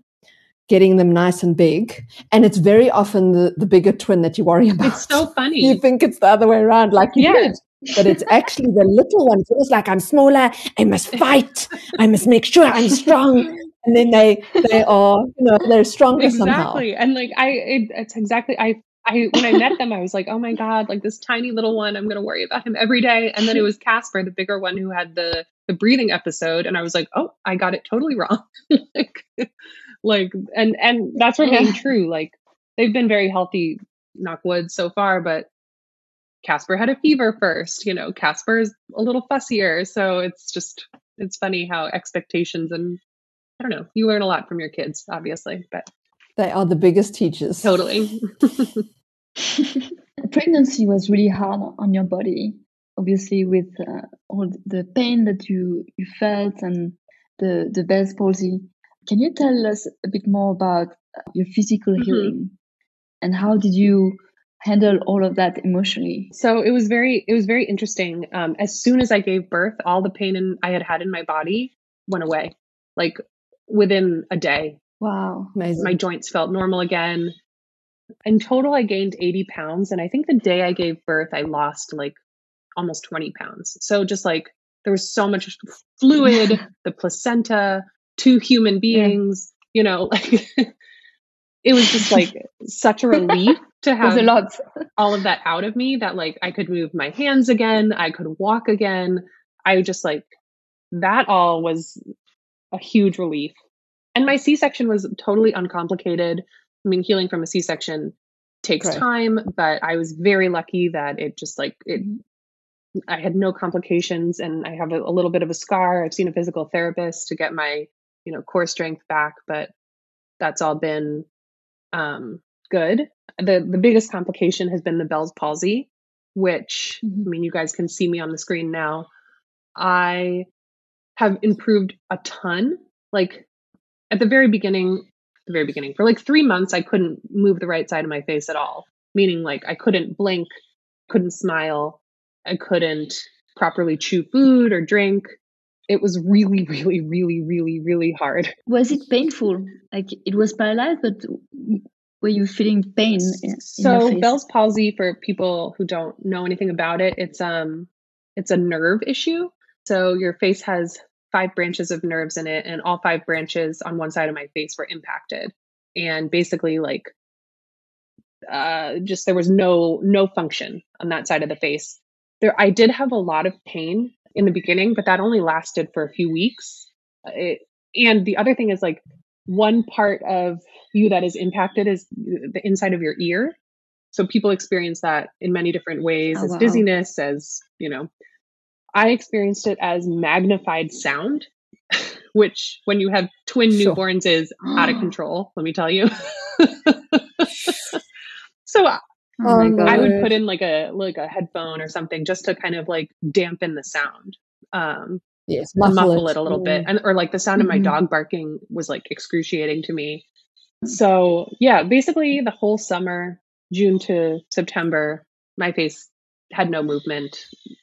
getting them nice and big. And it's very often the, the bigger twin that you worry about. It's so funny. you think it's the other way around, like you Yeah. did. But it's actually the little one. It's almost like I'm smaller. I must [laughs] fight. I must make sure I'm strong. And then they they are you know they're stronger somehow. exactly and like i it, it's exactly i i when i met them i was like oh my god like this tiny little one i'm gonna worry about him every day and then it was casper the bigger one who had the the breathing episode and i was like oh i got it totally wrong [laughs] like like and and that's remaining Yeah. true like they've been very healthy knock wood so far but casper had a fever first you know Casper is a little fussier so it's just it's funny how expectations and i don't know you learn a lot from your kids obviously but They are the biggest teachers. Totally. [laughs] [laughs] pregnancy was really hard on your body obviously with uh, all the pain that you you felt and the the Bell's palsy can you tell us a bit more about uh, your physical Mhm. healing and how did you handle all of that emotionally So it was very it was very interesting. Um, as soon as I gave birth, all the pain in, I had had in my body went away, like within a day. wow Amazing. My joints felt normal again. In total, I gained 80 pounds, and I think the day I gave birth, I lost like almost 20 pounds. So just like there was so much fluid, [laughs] the placenta, two human beings, you know, like [laughs] it was just like such a relief [laughs] to have a lot all of that out of me that like I could move my hands again, I could walk again. I just like that all was a huge relief. And my C-section was totally uncomplicated. I mean, healing from a C-section takes Right. time, but I was very lucky that it just like it I had no complications and I have a, a little bit of a scar. I've seen a physical therapist to get my, you know, core strength back, but that's all been um, good. The the biggest complication has been the Bell's palsy, which. I mean, you guys can see me on the screen now. I have improved a ton. Like at the very beginning, the very beginning, for like three months, I couldn't move the right side of my face at all. Meaning, like I couldn't blink, couldn't smile, I couldn't properly chew food or drink. It was really, really, really, really, really hard. was it painful like it was paralyzed but were you feeling pain in, So? Bell's palsy, for people who don't know anything about it, it's um it's a nerve issue. So your face has five branches of nerves in it, and all five branches on one side of my face were impacted. And basically, like, uh, just there was no no function on that side of the face. There, I did have a lot of pain in the beginning, but that only lasted for a few weeks. It, and the other thing is like one part of you that is impacted is the inside of your ear. So people experience that in many different ways Oh, as wow. dizziness, as you know. I experienced it as magnified sound, [laughs] which when you have twin Sure. newborns is out of [gasps] control, let me tell you. [laughs] so I- oh my Oh, I would put in like a like a headphone or something just to kind of like dampen the sound. Um Yes, muffle, muffle, muffle it. a little bit Mm. and or like the sound of my Mhm. dog barking was like excruciating to me so yeah basically the whole summer june to september my face had no movement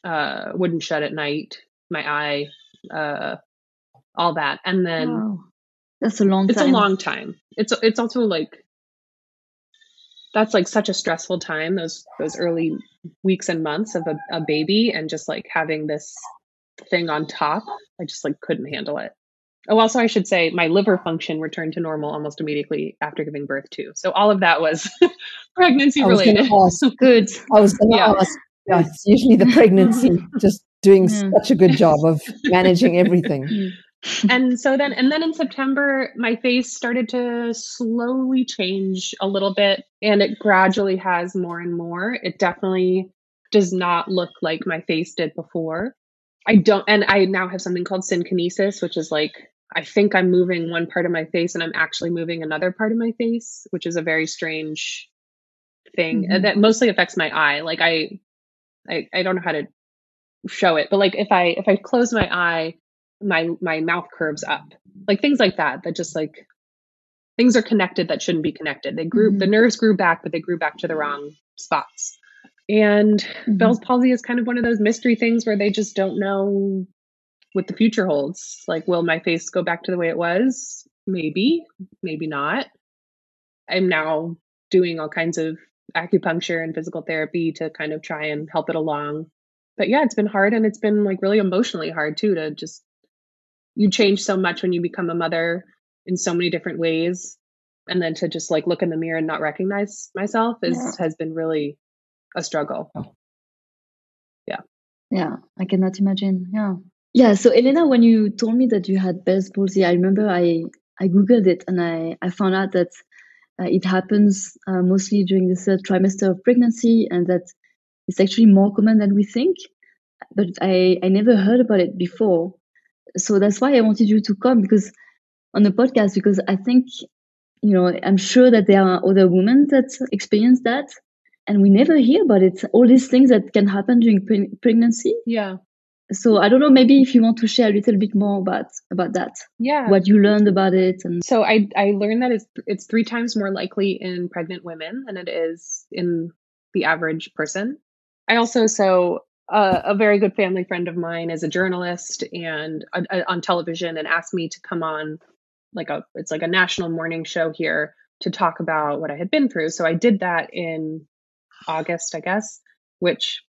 uh wouldn't shut at night my eye uh all that. And then wow. that's a long it's time. a long time. It's it's also like that's like such a stressful time those those early weeks and months of a, a baby and just like having this thing on top. I just like couldn't handle it. Oh also i should say my liver function returned to normal almost immediately after giving birth too. So all of that was [laughs] pregnancy I was going related. [laughs] good. I was going to Yeah. ask. Yeah, it's usually the pregnancy [laughs] just doing Yeah. such a good job of managing everything. [laughs] and so then and then in september my face started to slowly change a little bit and it gradually has more and more it definitely does not look like my face did before i don't and i now have something called synkinesis which is like i think i'm moving one part of my face and i'm actually moving another part of my face which is a very strange thing mm-hmm. that mostly affects my eye like I, I i don't know how to show it but like if i if i close my eye my my mouth curves up. Like things like that that just like things are connected that shouldn't be connected. They grew mm-hmm. the nerves grew back but they grew back to the wrong spots. And mm-hmm. bell's palsy is kind of one of those mystery things where they just don't know what the future holds. Like will my face go back to the way it was? Maybe maybe not. I'm now doing all kinds of acupuncture and physical therapy to kind of try and help it along. But yeah it's been hard and it's been like really emotionally hard too to just you change so much when you become a mother in so many different ways. And then to just like look in the mirror and not recognize myself is yeah. has been really a struggle. Oh. yeah. Yeah i cannot imagine. Yeah. Yeah so elena when you told me that you had bell's palsy i remember i i googled it and i i found out that it happens uh, mostly during the third trimester of pregnancy and that it's actually more common than we think but i i never heard about it before. So that's why I wanted you to come because on the podcast because I think you know I'm sure that there are other women that experience that and we never hear about it all these things that can happen during pre- pregnancy. Yeah so i don't know maybe if you want to share a little bit more about about that. Yeah. What you learned about it and so i i learned that it's it's three times more likely in pregnant women than it is in the average person. I also so uh, a very good family friend of mine is a journalist and uh, on television and asked me to come on like a it's like a national morning show here to talk about what I had been through. So I did that in August, I guess, which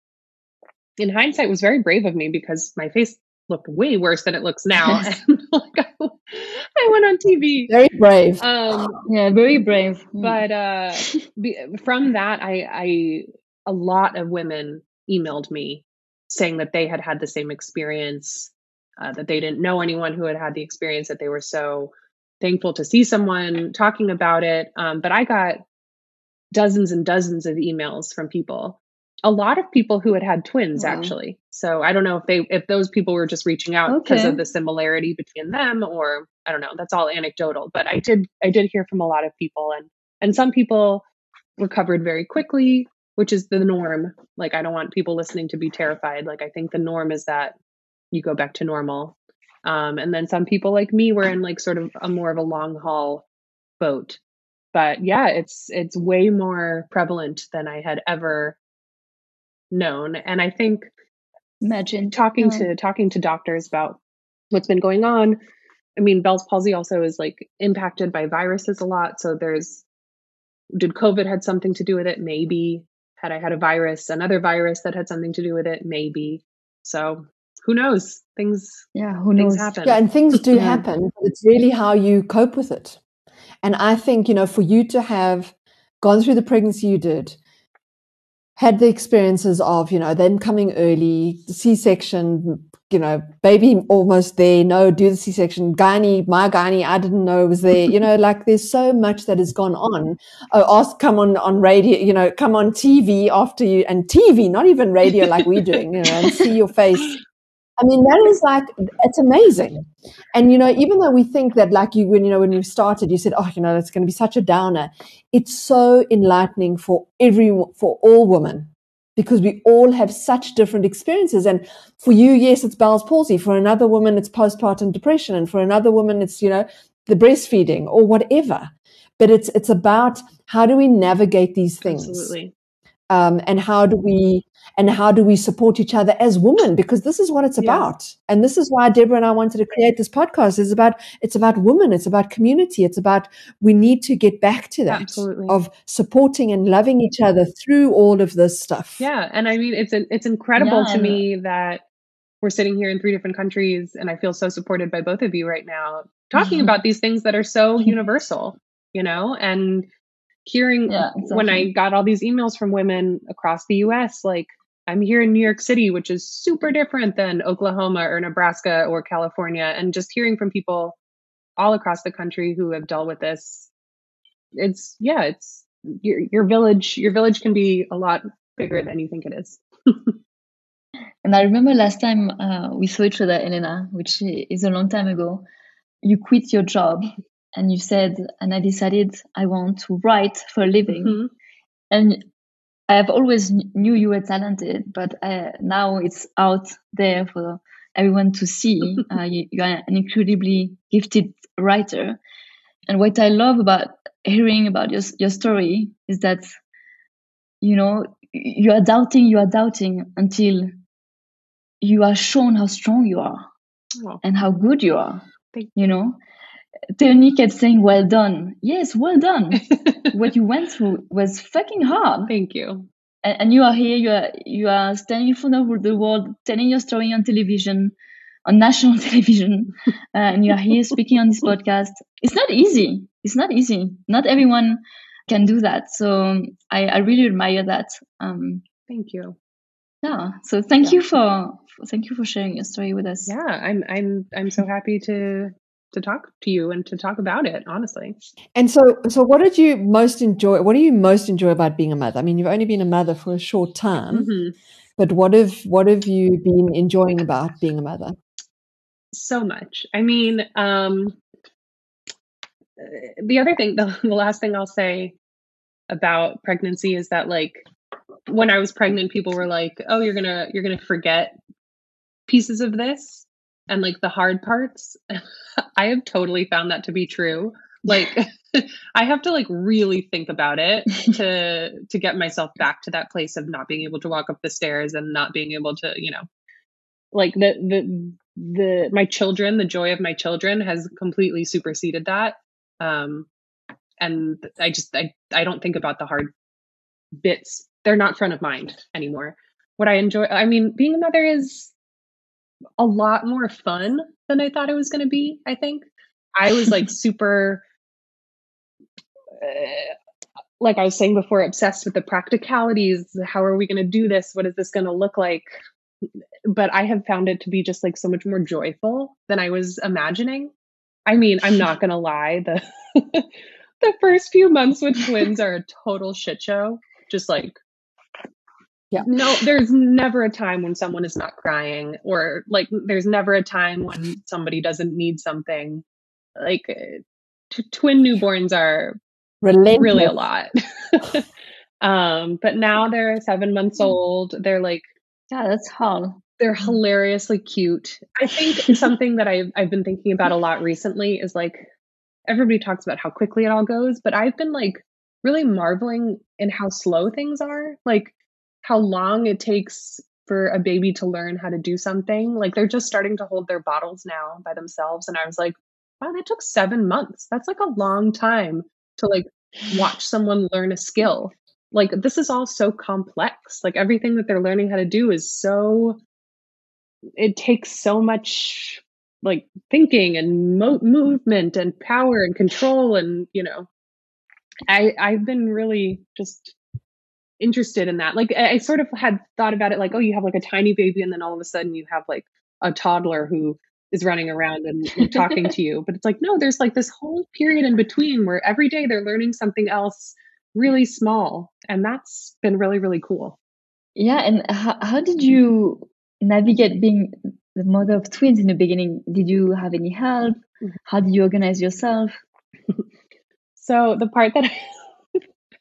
in hindsight was very brave of me because my face looked way worse than it looks now. [laughs] [laughs] and like I, I, went on TV. Very brave. Um, yeah, very brave. Hmm. But uh, be, from that, I, I a lot of women emailed me saying that they had had the same experience, uh, that they didn't know anyone who had had the experience, that they were so thankful to see someone talking about it. Um, but I got dozens and dozens of emails from people a lot of people who had had twins wow. actually so i don't know if they if those people were just reaching out okay. because of the similarity between them or i don't know that's all anecdotal but i did i did hear from a lot of people and and some people recovered very quickly which is the norm. Like, I don't want people listening to be terrified. Like, I think the norm is that you go back to normal. Um, and then some people like me were in like sort of a more of a long haul boat. But yeah, it's it's way more prevalent than I had ever known. And I think imagine talking yeah. to talking to doctors about what's been going on. I mean, Bell's palsy also is like impacted by viruses a lot. So there's did COVID had something to do with it? Maybe had I had a virus, another virus that had something to do with it, maybe. So who knows? Things yeah, who knows? happen. Yeah, and things do [clears throat] yeah. happen. It's really how you cope with it. And I think, you know, for you to have gone through the pregnancy you did, had the experiences of, you know, them coming early, C-section, you know, baby almost there, no, do the C-section, gynae, my gynae, I didn't know was there. You know, like there's so much that has gone on. Oh, ask, come on, on radio, you know, come on TV after you, and TV, not even radio like we're doing, you know, and see your face. I mean, that is like, it's amazing. And, you know, even though we think that like you, when, you know, when you started, you said, oh, you know, it's going to be such a downer. It's so enlightening for every, for all women because we all have such different experiences. And for you, yes, it's Bell's palsy. For another woman, it's postpartum depression. And for another woman, it's, you know, the breastfeeding or whatever. But it's, it's about how do we navigate these things? Absolutely. Um, and how do we, and how do we support each other as women? Because this is what it's yeah. about. And this is why Deborah and I wanted to create this podcast. It's about, it's about women. It's about community. It's about, we need to get back to that Absolutely. of supporting and loving each other through all of this stuff. Yeah. And I mean, it's, it's incredible yeah, to me that we're sitting here in three different countries and I feel so supported by both of you right now talking mm-hmm. about these things that are so mm-hmm. universal, you know, and hearing yeah, exactly. when I got all these emails from women across the US, like, I'm here in New York City, which is super different than Oklahoma or Nebraska or California. And just hearing from people all across the country who have dealt with this, it's, yeah, it's your, your village, your village can be a lot bigger than you think it is. [laughs] and I remember last time uh, we saw each other, Elena, which is a long time ago. You quit your job and you said, and I decided I want to write for a living. Mm-hmm. And I have always knew you were talented, but uh, now it's out there for everyone to see. [laughs] uh, you, you, are an incredibly gifted writer, and what I love about hearing about your your story is that you know you are doubting, you are doubting until you are shown how strong you are oh. and how good you are. You know, Theoni kept saying, "Well done." Yes, well done. [laughs] what you went through was fucking hard. Thank you. And, and, you are here. You are you are standing in front of the world, telling your story on television, on national [laughs] television, uh, and you are here speaking on this podcast. It's not easy. It's not easy. Not everyone can do that. So I, I really admire that. Um, thank you. Yeah. So thank yeah. you for thank you for sharing your story with us. Yeah, I'm I'm I'm so happy to to talk to you and to talk about it honestly. And so so what did you most enjoy what do you most enjoy about being a mother? I mean you've only been a mother for a short time mm-hmm. but what have what have you been enjoying about being a mother? So much. I mean um the other thing [laughs] the, the last thing i'll say about pregnancy is that like when i was pregnant people were like oh you're gonna you're gonna forget pieces of this and like the hard parts [laughs] i have totally found that to be true. Like [laughs] i have to like really think about it [laughs] to to get myself back to that place of not being able to walk up the stairs and not being able to you know like the the the my children the joy of my children has completely superseded that. Um and i just i i don't think about the hard bits. They're not front of mind anymore. What i enjoy i mean being a mother is a lot more fun than I thought it was going to be. I think I was like [laughs] super, uh, like I was saying before, obsessed with the practicalities. How are we going to do this? What is this going to look like? But I have found it to be just like so much more joyful than I was imagining. I mean, I'm not going to lie. The [laughs] the first few months with twins are a total shit show. Just like yeah. No, there's never a time when someone is not crying, or like there's never a time when somebody doesn't need something. Like t- twin newborns are Relentless. really a lot. [laughs] um, but now they're seven months mm. old. They're like, yeah, that's hard. They're hilariously cute. I think something that I've I've been thinking about a lot recently is like everybody talks about how quickly it all goes, but I've been like really marveling in how slow things are. Like how long it takes for a baby to learn how to do something. Like they're just starting to hold their bottles now by themselves. And I was like, wow, that took seven months. That's like a long time to like watch someone learn a skill. Like this is all so complex. Like everything that they're learning how to do is so, it takes so much like thinking and mo- movement and power and control. And, you know, I, I've been really just interested in that. Like I, sort of had thought about it like, oh, you have like a tiny baby and then all of a sudden you have like a toddler who is running around and, and talking to you. [laughs] But it's like, no, there's like this whole period in between where every day they're learning something else really small. And that's been really, really cool. Yeah. And how, how did you navigate being the mother of twins in the beginning? Did you have any help? Mm-hmm. How did you organize yourself? [laughs] so the part that I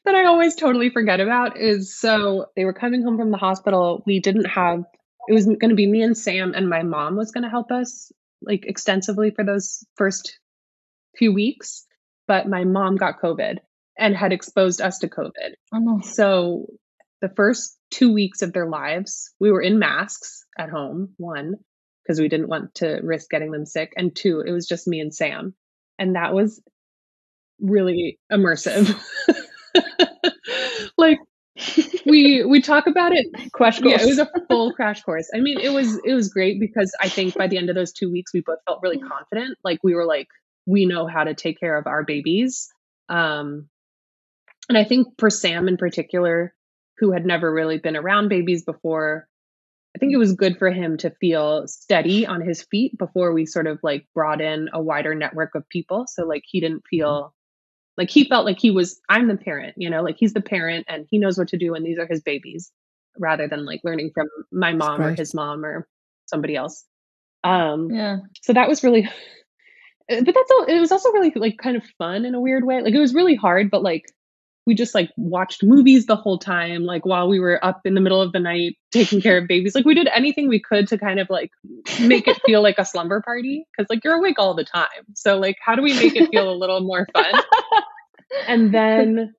that I always totally forget about is so they were coming home from the hospital. We didn't have, it was going to be me and Sam, and my mom was going to help us like extensively for those first few weeks. But my mom got COVID and had exposed us to COVID. Oh. So the first two weeks of their lives, we were in masks at home, one, because we didn't want to risk getting them sick. And two, it was just me and Sam. And that was really immersive. [laughs] [laughs] like we we talk about it crash course. Yeah, it was a full crash course. I mean, it was it was great because I think by the end of those two weeks, we both felt really confident. Like we were like, we know how to take care of our babies. Um, and I think for Sam in particular, who had never really been around babies before. I think it was good for him to feel steady on his feet before we sort of like brought in a wider network of people. So like he didn't feel like he felt like he was I'm the parent, you know, like he's the parent and he knows what to do and these are his babies rather than like learning from my mom or his mom or somebody else. Um Yeah. so that was really [laughs] but that's all it was also really like kind of fun in a weird way. Like it was really hard, but like we just like watched movies the whole time, like while we were up in the middle of the night taking care of babies. Like we did anything we could to kind of like make it feel like a slumber party because like you're awake all the time. So like how do we make it feel a little more fun? [laughs] and then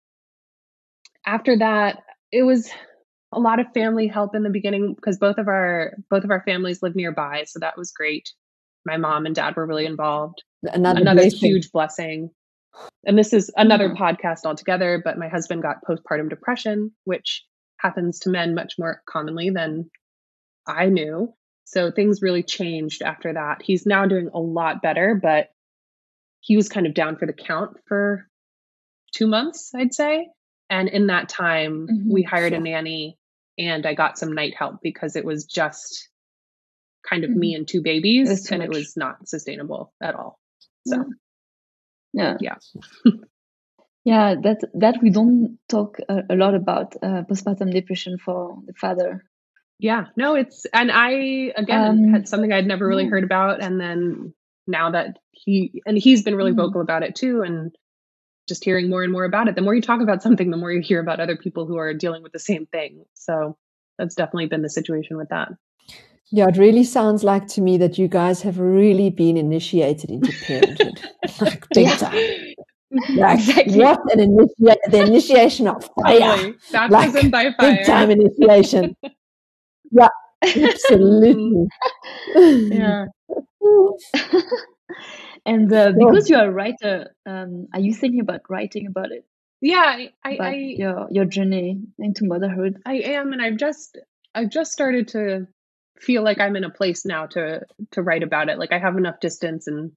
after that, it was a lot of family help in the beginning because both of our both of our families live nearby, so that was great. My mom and dad were really involved. Another, Another blessing. huge blessing. And this is another Mhm. podcast altogether, but my husband got postpartum depression, which happens to men much more commonly than I knew. So things really changed after that. He's now doing a lot better, but he was kind of down for the count for two months, I'd say. And in that time, Mhm. we hired a nanny and I got some night help because it was just kind of me and two babies and it was not sustainable at all. So, Yeah. Yeah. [laughs] yeah, that that we don't talk a, a lot about uh, postpartum depression for the father. yeah, no, it's, and I, again, Um, had something I'd never really heard about. And then now that he, and he's been really Mhm. vocal about it too. And just hearing more and more about it, the more you talk about something, the more you hear about other people who are dealing with the same thing. So that's definitely been the situation with that. Yeah, it really sounds like to me that you guys have really been initiated into parenthood, [laughs] like [laughs] big Yeah. time. [laughs] Like, Exactly. What an initiate the initiation of fire, Totally. Like, Baptism by fire. big time initiation. yeah, absolutely. Yeah. and uh, because you are a writer, um, are you thinking about writing about it? Yeah, I, I, About I, your your journey into motherhood? I am, and I've just I've just started to feel like I'm in a place now to to write about it. Like I have enough distance, and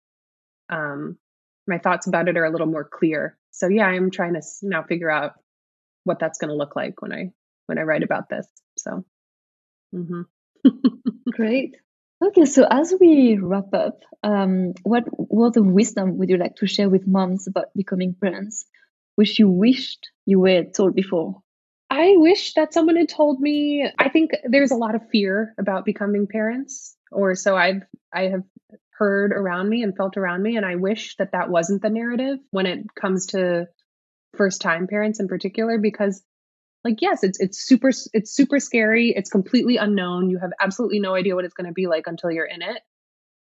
um, my thoughts about it are a little more clear. So yeah, I'm trying to now figure out what that's going to look like when I when I write about this. So, hmm [laughs] Great. Okay, so as we wrap up, um, what what of wisdom would you like to share with moms about becoming parents, which you wished you were told before? I wish that someone had told me. I think there's a lot of fear about becoming parents, or so I've I have heard around me and felt around me, and I wish that that wasn't the narrative when it comes to first time parents in particular, because like yes, it's it's super it's super scary. It's completely unknown. You have absolutely no idea what it's going to be like until you're in it.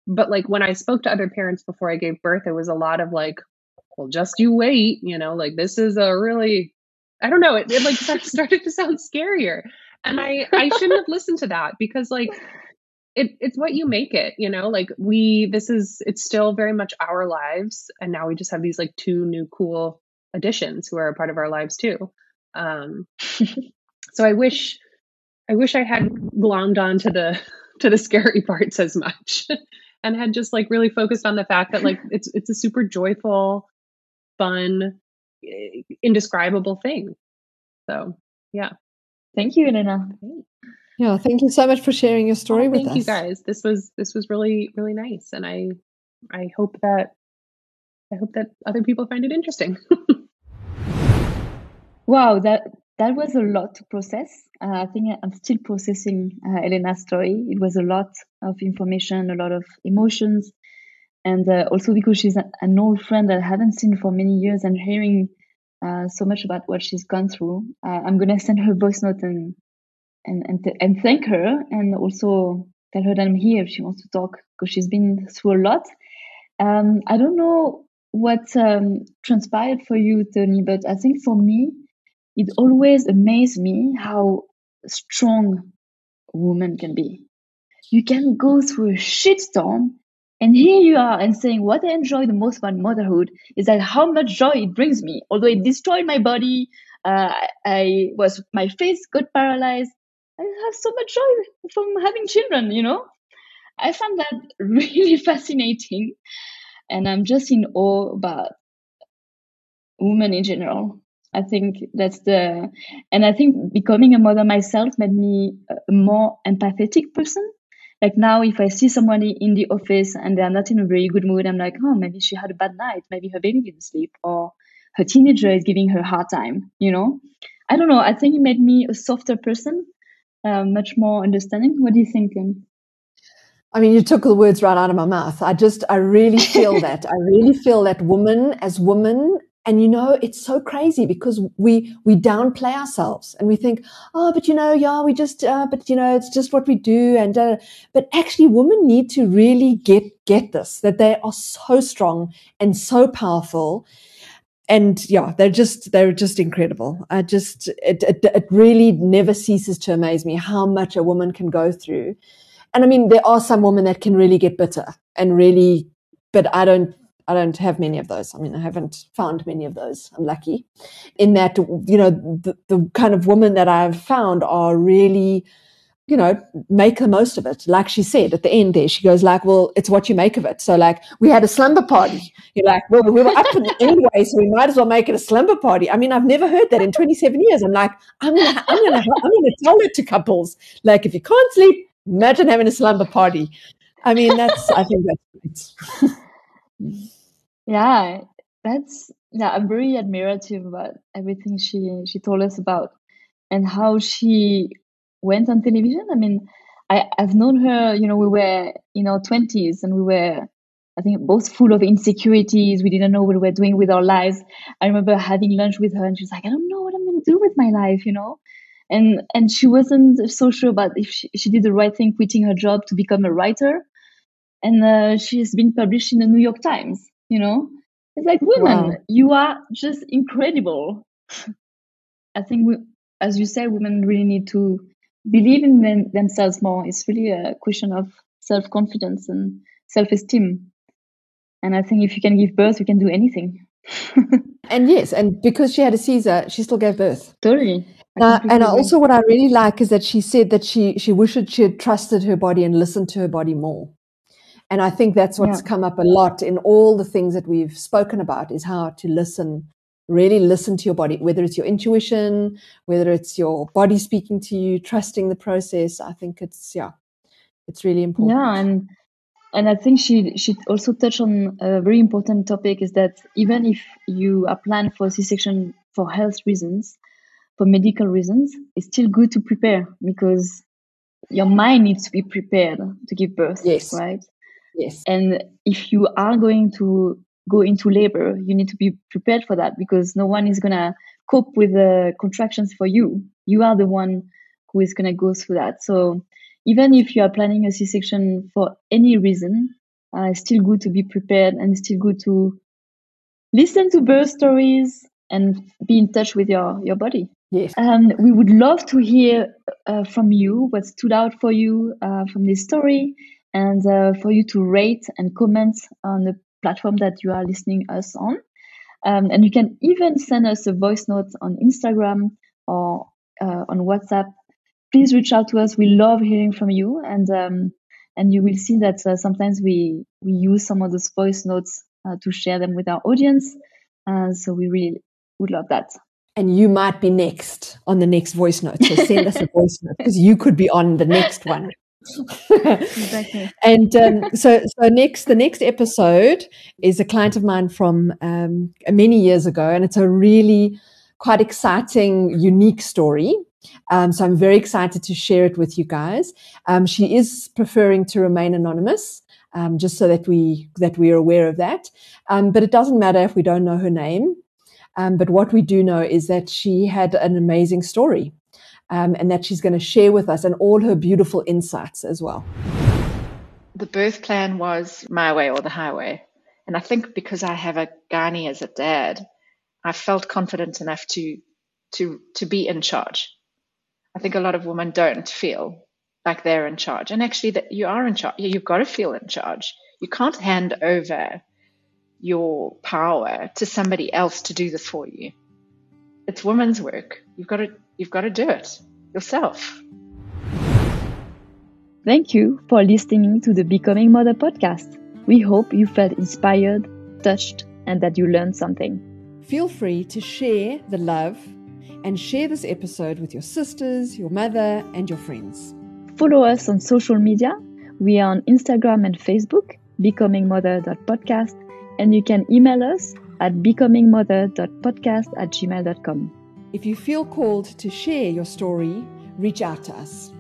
But like when I spoke to other parents before I gave birth, it was a lot of like, well, just you wait, you know, like this is a really I don't know. It, it like [laughs] started to sound scarier, and I I shouldn't have listened to that because like it it's what you make it. You know, like we this is it's still very much our lives, and now we just have these like two new cool additions who are a part of our lives too. Um, [laughs] so I wish I wish I had glommed on to the [laughs] to the scary parts as much, and had just like really focused on the fact that like it's it's a super joyful, fun indescribable thing. So yeah, Thank you, Elena. Yeah, thank you so much for sharing your story with thank us. you guys. This was this was really really nice, and I I hope that I hope that other people find it interesting. [laughs] Wow, that that was a lot to process. Uh, I think I'm still processing uh, Elena's story. It was a lot of information, a lot of emotions, and uh, also because she's an old friend that I haven't seen for many years, and hearing uh, so much about what she's gone through. Uh, I'm gonna send her voice note and and and th- and thank her, and also tell her that I'm here if she wants to talk because she's been through a lot. Um, I don't know what um, transpired for you, Theoni, but I think for me, it always amazed me how strong a woman can be. You can go through a shitstorm, and here you are, and saying what I enjoy the most about motherhood is that how much joy it brings me. Although it destroyed my body, uh, I was my face got paralyzed. I have so much joy from having children. You know, I found that [laughs] really fascinating, and I'm just in awe about women in general. I think that's the, and I think becoming a mother myself made me a more empathetic person. Like now, if I see somebody in the office and they're not in a very good mood, I'm like, oh, maybe she had a bad night. Maybe her baby didn't sleep or her teenager is giving her a hard time, you know? I don't know. I think it made me a softer person, uh, much more understanding. What do you think? I mean, you took the words right out of my mouth. I just, I really feel [laughs] that. I really feel that women as women and you know, it's so crazy because we, we downplay ourselves and we think, oh, but you know, yeah, we just, uh, but you know, it's just what we do. And, uh, but actually women need to really get, get this, that they are so strong and so powerful. And yeah, they're just, they're just incredible. I just, it, it, it really never ceases to amaze me how much a woman can go through. And I mean, there are some women that can really get bitter and really, but I don't I don't have many of those. I mean, I haven't found many of those. I'm lucky in that, you know, the, the kind of women that I've found are really, you know, make the most of it. Like she said at the end there, she goes like, well, it's what you make of it. So like we had a slumber party. You're like, well, we were up anyway, so we might as well make it a slumber party. I mean, I've never heard that in 27 years. I'm like, I'm to, I'm to, I'm to tell it to couples. Like if you can't sleep, imagine having a slumber party. I mean, that's, I think that's great. [laughs] Yeah, that's yeah, I'm very admirative about everything she she told us about and how she went on television. I mean, I, I've known her, you know, we were in our twenties and we were I think both full of insecurities. We didn't know what we were doing with our lives. I remember having lunch with her and she was like, I don't know what I'm gonna do with my life, you know? And and she wasn't so sure about if she, she did the right thing quitting her job to become a writer. And uh, she's been published in the New York Times you know? It's like women wow. you are just incredible. [laughs] I think we, as you say, women really need to believe in them, themselves more. It's really a question of self-confidence and self-esteem. And i think if you can give birth you can do anything. [laughs] And yes and because she had a caesar she still gave birth. Totally. Uh, and also what i really like is that she said that she she wished she had trusted her body and listened to her body more and I think that's what's yeah. come up a lot in all the things that we've spoken about is how to listen, really listen to your body, whether it's your intuition, whether it's your body speaking to you, trusting the process. I think it's, yeah, it's really important. Yeah. And, and I think she, she also touched on a very important topic is that even if you are planned for C-section for health reasons, for medical reasons, it's still good to prepare because your mind needs to be prepared to give birth. Yes. Right. Yes. And if you are going to go into labor, you need to be prepared for that because no one is going to cope with the contractions for you. You are the one who is going to go through that. So even if you are planning a C-section for any reason, uh, it's still good to be prepared and still good to listen to birth stories and be in touch with your, your body. Yes. Um, we would love to hear uh, from you what stood out for you uh, from this story and uh, for you to rate and comment on the platform that you are listening us on. Um, and you can even send us a voice note on Instagram or uh, on WhatsApp. Please reach out to us. We love hearing from you, and um, and you will see that uh, sometimes we we use some of those voice notes uh, to share them with our audience. Uh, so we really would love that. And you might be next on the next voice note. So send us a voice note because you could be on the next one exactly. [laughs] And um, so, so next, the next episode is a client of mine from um, many years ago, and it's a really quite exciting, unique story. Um, so I'm very excited to share it with you guys. Um, she is preferring to remain anonymous, um, just so that we that we are aware of that. Um, but it doesn't matter if we don't know her name. but what we do know is that she had an amazing story um, and that she's going to share with us and all her beautiful insights as well. The birth plan was my way or the highway. And I think because I have a gynae as a dad, I felt confident enough to to to be in charge. I think a lot of women don't feel like they're in charge. And actually that you are in charge. You've got to feel in charge. You can't hand over your power to somebody else to do this for you. It's women's work. You've got to You've got to do it yourself. Thank you for listening to the Becoming Mother podcast. We hope you felt inspired, touched, and that you learned something. Feel free to share the love and share this episode with your sisters, your mother, and your friends. Follow us on social media. We are on Instagram and Facebook, becomingmother.podcast, and you can email us at becomingmother.podcast at gmail.com. If you feel called to share your story, reach out to us.